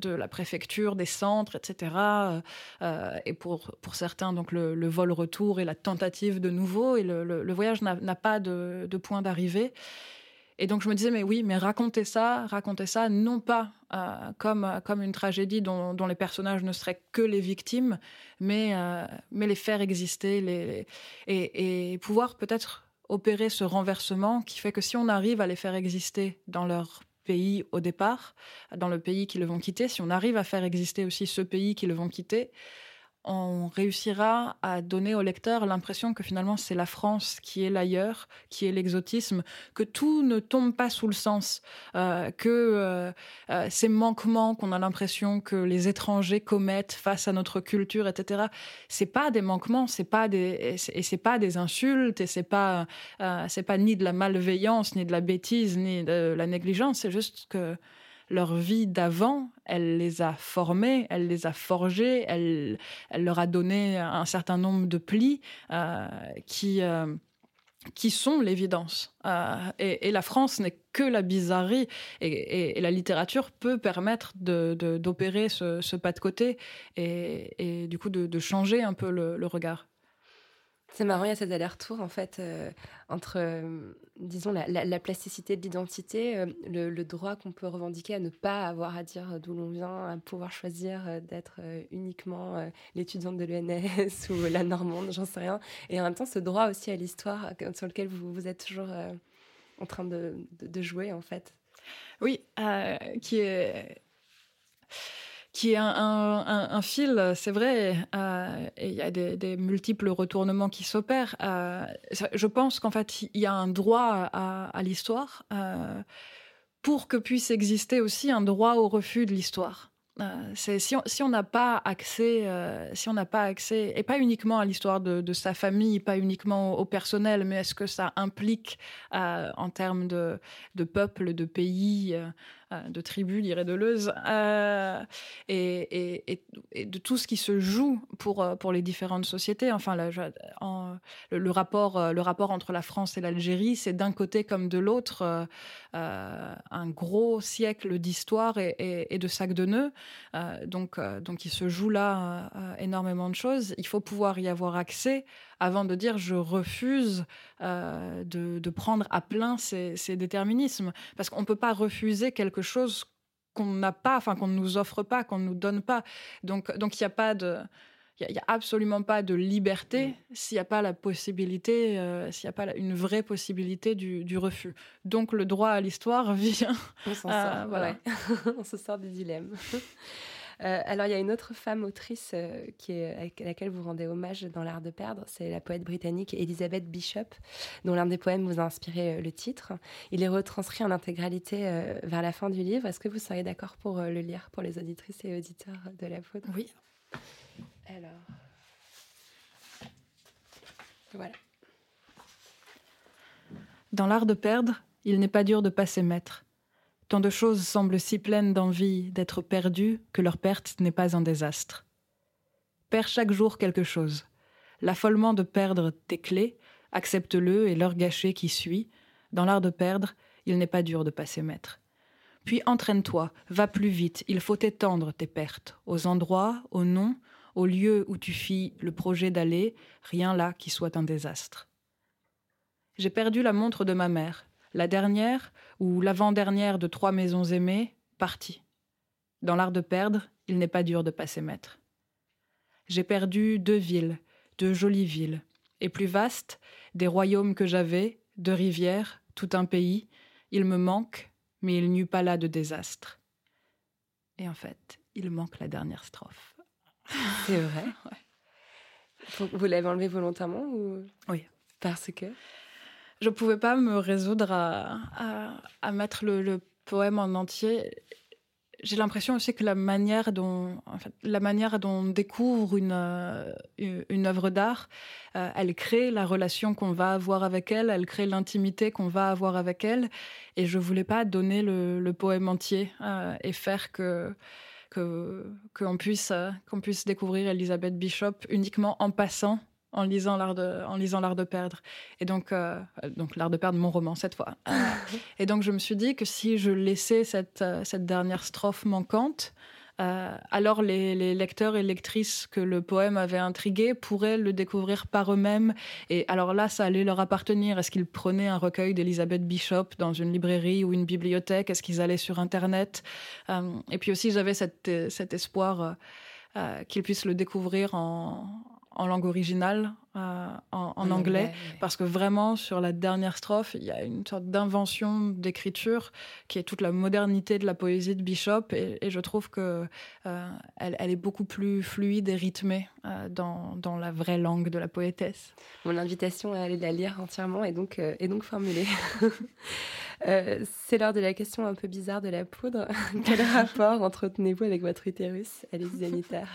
de la préfecture, des centres, etc. Et pour, pour certains, donc le, le vol retour et la tentative de nouveau, et le, le, le voyage n'a pas de, de point d'arrivée. Et donc je me disais, mais oui, mais raconter ça, raconter ça, non pas euh, comme, euh, comme une tragédie dont, les personnages ne seraient que les victimes, mais, euh, mais les faire exister et, et pouvoir peut-être opérer ce renversement qui fait que si on arrive à les faire exister dans leur pays au départ, dans le pays qu'ils vont quitter, si on arrive à faire exister aussi ce pays qu'ils vont quitter, on réussira à donner au lecteur l'impression que finalement c'est la France qui est l'ailleurs, qui est l'exotisme, que tout ne tombe pas sous le sens, euh, que euh, euh, ces manquements qu'on a l'impression que les étrangers commettent face à notre culture, etc. C'est pas des manquements, c'est pas des et c'est- pas des insultes et c'est pas c'est pas ni de la malveillance, ni de la bêtise, ni de la négligence. C'est juste que leur vie d'avant, elle les a formés, elle les a forgés, elle, elle leur a donné un certain nombre de plis euh, qui, euh, qui sont l'évidence. Euh, et, la France n'est que la bizarrerie, et, la littérature peut permettre de- de- d'opérer ce, pas de côté et, du coup de, de changer un peu le regard. C'est marrant, il y a cet aller-retour en fait euh, entre, euh, disons, la, la- la plasticité de l'identité, euh, le, droit qu'on peut revendiquer à ne pas avoir à dire d'où l'on vient, à pouvoir choisir d'être uniquement l'étudiante de l'ENS ou la normande, j'en sais rien. Et en même temps, ce droit aussi à l'histoire sur lequel vous, êtes toujours en train de, de- jouer en fait. Oui, qui est qui est un, fil, c'est vrai, euh, et il y a des, multiples retournements qui s'opèrent. euh, je pense qu'en fait, il y a un droit à, l'histoire euh, pour que puisse exister aussi un droit au refus de l'histoire. Si on n'a pas accès, si on n'a pas accès, et pas uniquement à l'histoire de, sa famille, pas uniquement au, personnel, mais est-ce que ça implique en termes de de peuple, de pays, de tribus, dirait Deleuze, euh, et, et, de tout ce qui se joue pour euh, pour les différentes sociétés. Enfin, le, rapport euh, le rapport entre la France et l'Algérie, c'est d'un côté comme de l'autre euh, euh, un gros siècle d'histoire et, de sacs de nœuds. Euh, donc, euh, donc, il se joue là euh, euh, énormément de choses. Il faut pouvoir y avoir accès avant de dire je refuse euh, de, prendre à plein ces, déterminismes. Parce qu'on ne peut pas refuser quelque chose qu'on n'a pas, enfin qu'on ne nous offre pas, qu'on ne nous donne pas. Donc il n'y a pas de... Il n'y a, absolument pas de liberté s'il n'y a pas la possibilité, euh, s'il n'y a pas une vraie possibilité du, refus. Donc le droit à l'histoire vient. On s'en sort, voilà. On se sort du dilemme. Euh, alors, il y a une autre femme autrice euh, qui est, à laquelle vous rendez hommage dans L'Art de perdre, c'est la poète britannique Elizabeth Bishop, dont l'un des poèmes vous a inspiré euh, le titre. Il est retranscrit en intégralité vers la fin du livre. Est-ce que vous seriez d'accord pour le lire pour les auditrices et auditeurs de la poudre? Oui. Alors. Voilà. Dans l'art de perdre, il n'est pas dur de passer maître. Tant de choses semblent si pleines d'envie d'être perdues que leur perte n'est pas un désastre. Perds chaque jour quelque chose. L'affolement de perdre tes clés, accepte-le et leur gâcher qui suit. Dans l'art de perdre, il n'est pas dur de passer maître. Puis entraîne-toi, va plus vite, il faut étendre tes pertes, aux endroits, aux noms, aux lieux où tu fis le projet d'aller, rien là qui soit un désastre. J'ai perdu la montre de ma mère, la dernière, ou l'avant-dernière de trois maisons aimées, partie. Dans l'art de perdre, il n'est pas dur de passer maître. J'ai perdu deux villes, deux jolies villes, et plus vastes, des royaumes que j'avais, deux rivières, tout un pays. Il me manque, mais il n'y eut pas là de désastre. Et en fait, il manque la dernière strophe. C'est vrai Vous l'avez enlevé volontairement ou? Oui. Parce que? Je pouvais pas me résoudre à, à, mettre le, poème en entier. J'ai l'impression aussi que la manière dont, la manière dont on découvre une, euh, une œuvre d'art, euh, elle crée la relation qu'on va avoir avec elle, elle crée l'intimité qu'on va avoir avec elle. Et je voulais pas donner le, poème entier euh, et faire que qu'on puisse qu'on puisse découvrir Elisabeth Bishop uniquement en passant en lisant l'art de, en lisant l'art de perdre. Et donc, euh, donc l'art de perdre, mon roman cette fois. et donc je me suis dit que si je laissais cette, euh, cette dernière strophe manquante, euh, alors les, lecteurs et lectrices que le poème avait intrigués pourraient le découvrir par eux-mêmes. Et alors là, ça allait leur appartenir. Est-ce qu'ils prenaient un recueil d'Elizabeth Bishop dans une librairie ou une bibliothèque? Est-ce qu'ils allaient sur Internet? Et puis aussi, j'avais cet, cet espoir qu'ils puissent le découvrir en, en langue originale, euh, en, anglais, parce que vraiment, sur la dernière strophe, il y a une sorte d'invention d'écriture qui est toute la modernité de la poésie de Bishop, et, je trouve que euh, elle, est beaucoup plus fluide et rythmée euh, dans, dans, la vraie langue de la poétesse. Mon invitation à aller la lire entièrement est donc, est donc formulée. c'est l'heure de la question un peu bizarre de la poudre. Quel rapport entretenez-vous avec votre utérus, Alice Zanitaire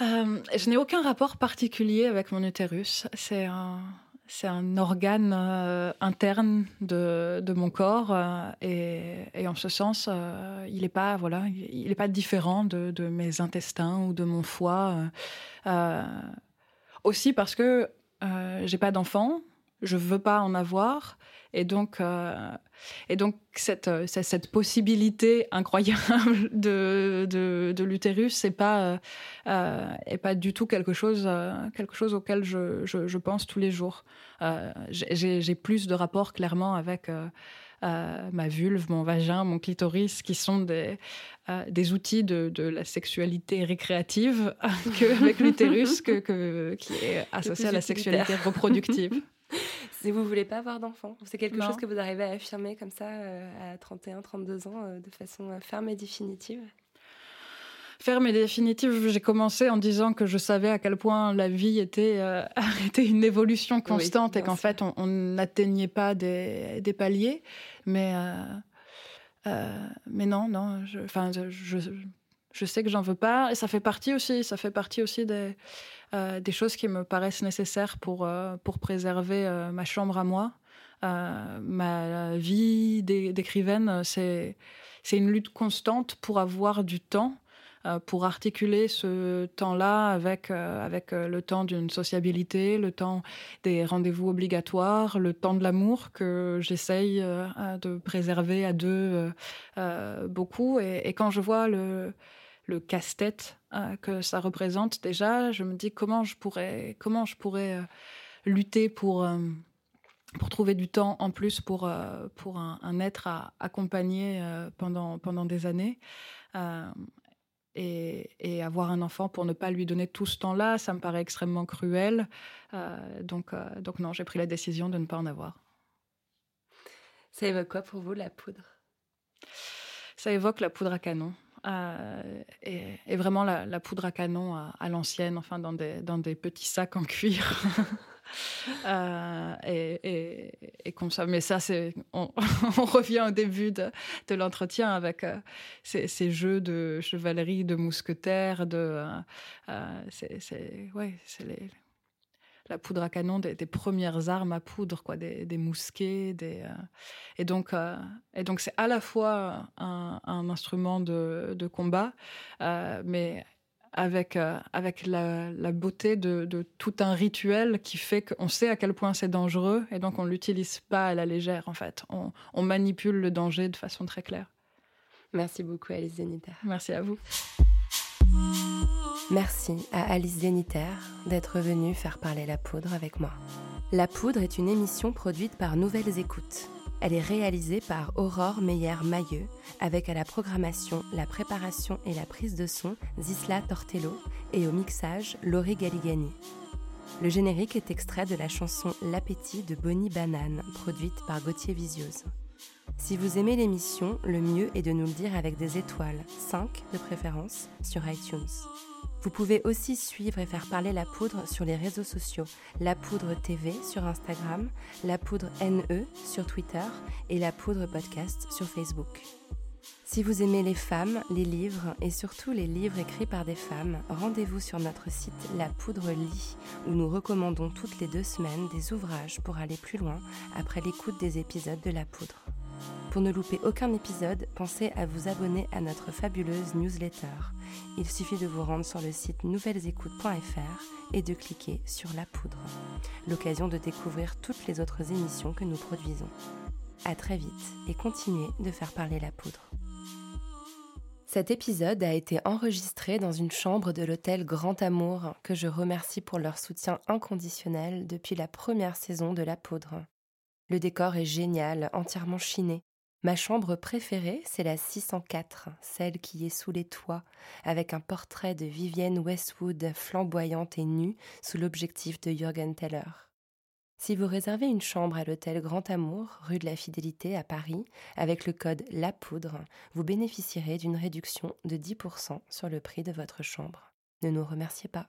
euh, je n'ai aucun rapport particulier avec mon utérus. C'est un, organe euh, interne de, mon corps euh, et, en ce sens, il n'est pas voilà, il n'est pas différent de, de, mes intestins ou de mon foie. aussi parce que j'ai pas d'enfant, je veux pas en avoir et donc et donc, cette, euh, cette possibilité incroyable de, de, de l'utérus, c'est pas, euh, euh pas du tout quelque chose, euh, quelque chose auquel je, je, je pense tous les jours. Euh, J'ai plus de rapports clairement avec euh, ma vulve, mon vagin, mon clitoris, qui sont des, des outils de, de, la sexualité récréative, qu'avec l'utérus, que, que, qui est associé à la sexualité reproductive. si vous voulez pas avoir d'enfant, c'est quelque chose que vous arrivez à affirmer comme ça euh, à 31, 32 ans euh, de façon euh, ferme et définitive ferme et définitive, j'ai commencé en disant que je savais à quel point la vie était, une évolution constante et qu'en fait, on n'atteignait pas des, des, paliers. Mais, mais non, non, je, je, je sais que j'en veux pas. Et ça fait partie aussi, ça fait partie aussi des, euh, des choses qui me paraissent nécessaires pour, euh, pour préserver euh, ma chambre à moi. ma vie d'écrivaine, c'est une lutte constante pour avoir du temps pour articuler ce temps-là avec, avec le temps d'une sociabilité, le temps des rendez-vous obligatoires, le temps de l'amour que j'essaye de préserver à deux beaucoup. Et, et, quand je vois le, le casse-tête que ça représente déjà, je me dis comment je pourrais, comment je pourrais lutter pour pour trouver du temps en plus pour, euh, pour un, être à accompagner euh, pendant, pendant des années. Euh, et, et, avoir un enfant pour ne pas lui donner tout ce temps-là, ça me paraît extrêmement cruel. donc, donc non, j'ai pris la décision de ne pas en avoir. Ça évoque quoi pour vous la poudre? Ça évoque la poudre à canon. Et, et, vraiment la, poudre à canon à, l'ancienne, enfin dans des, dans des petits sacs en cuir. Euh, et, comme ça. Mais ça, c'est on, revient au début de, l'entretien avec euh, ces, jeux de chevalerie, de mousquetaires, de euh, c'est ouais, c'est la poudre à canon des, premières armes à poudre, quoi, des, des mousquets, des et donc et donc c'est à la fois un, un instrument de, de combat, mais avec, euh, avec la, beauté de, tout un rituel qui fait qu'on sait à quel point c'est dangereux et donc on ne l'utilise pas à la légère en fait. On, on, manipule le danger de façon très claire. Merci beaucoup Alice Zéniter. Merci à vous. Merci à Alice Zéniter d'être venue faire parler la poudre avec moi. La poudre est une émission produite par Nouvelles Écoutes. Elle est réalisée par Aurore Meyer-Mailleux, avec à la programmation, la préparation et la prise de son Zisla Tortello et au mixage Laurie Galigani. Le générique est extrait de la chanson L'appétit de Bonnie Banane, produite par Gauthier Visiose. Si vous aimez l'émission, le mieux est de nous le dire avec des étoiles, 5 de préférence, sur iTunes. Vous pouvez aussi suivre et faire parler la poudre sur les réseaux sociaux, la poudre TV sur Instagram, la poudre NE sur Twitter et la poudre podcast sur Facebook. Si vous aimez les femmes, les livres et surtout les livres écrits par des femmes, rendez-vous sur notre site La Poudre Lit où nous recommandons toutes les deux semaines des ouvrages pour aller plus loin après l'écoute des épisodes de La Poudre. Pour ne louper aucun épisode, pensez à vous abonner à notre fabuleuse newsletter. Il suffit de vous rendre sur le site nouvellesécoutes.fr et de cliquer sur la poudre. L'occasion de découvrir toutes les autres émissions que nous produisons. À très vite et continuez de faire parler la poudre. Cet épisode a été enregistré dans une chambre de l'hôtel Grand Amour, que je remercie pour leur soutien inconditionnel depuis la première saison de La Poudre. Le décor est génial, entièrement chiné. Ma chambre préférée, c'est la 604, celle qui est sous les toits, avec un portrait de Vivienne Westwood flamboyante et nue sous l'objectif de Jürgen Teller. Si vous réservez une chambre à l'hôtel Grand Amour, rue de la Fidélité à Paris, avec le code La Poudre, vous bénéficierez d'une réduction de 10% sur le prix de votre chambre. Ne nous remerciez pas.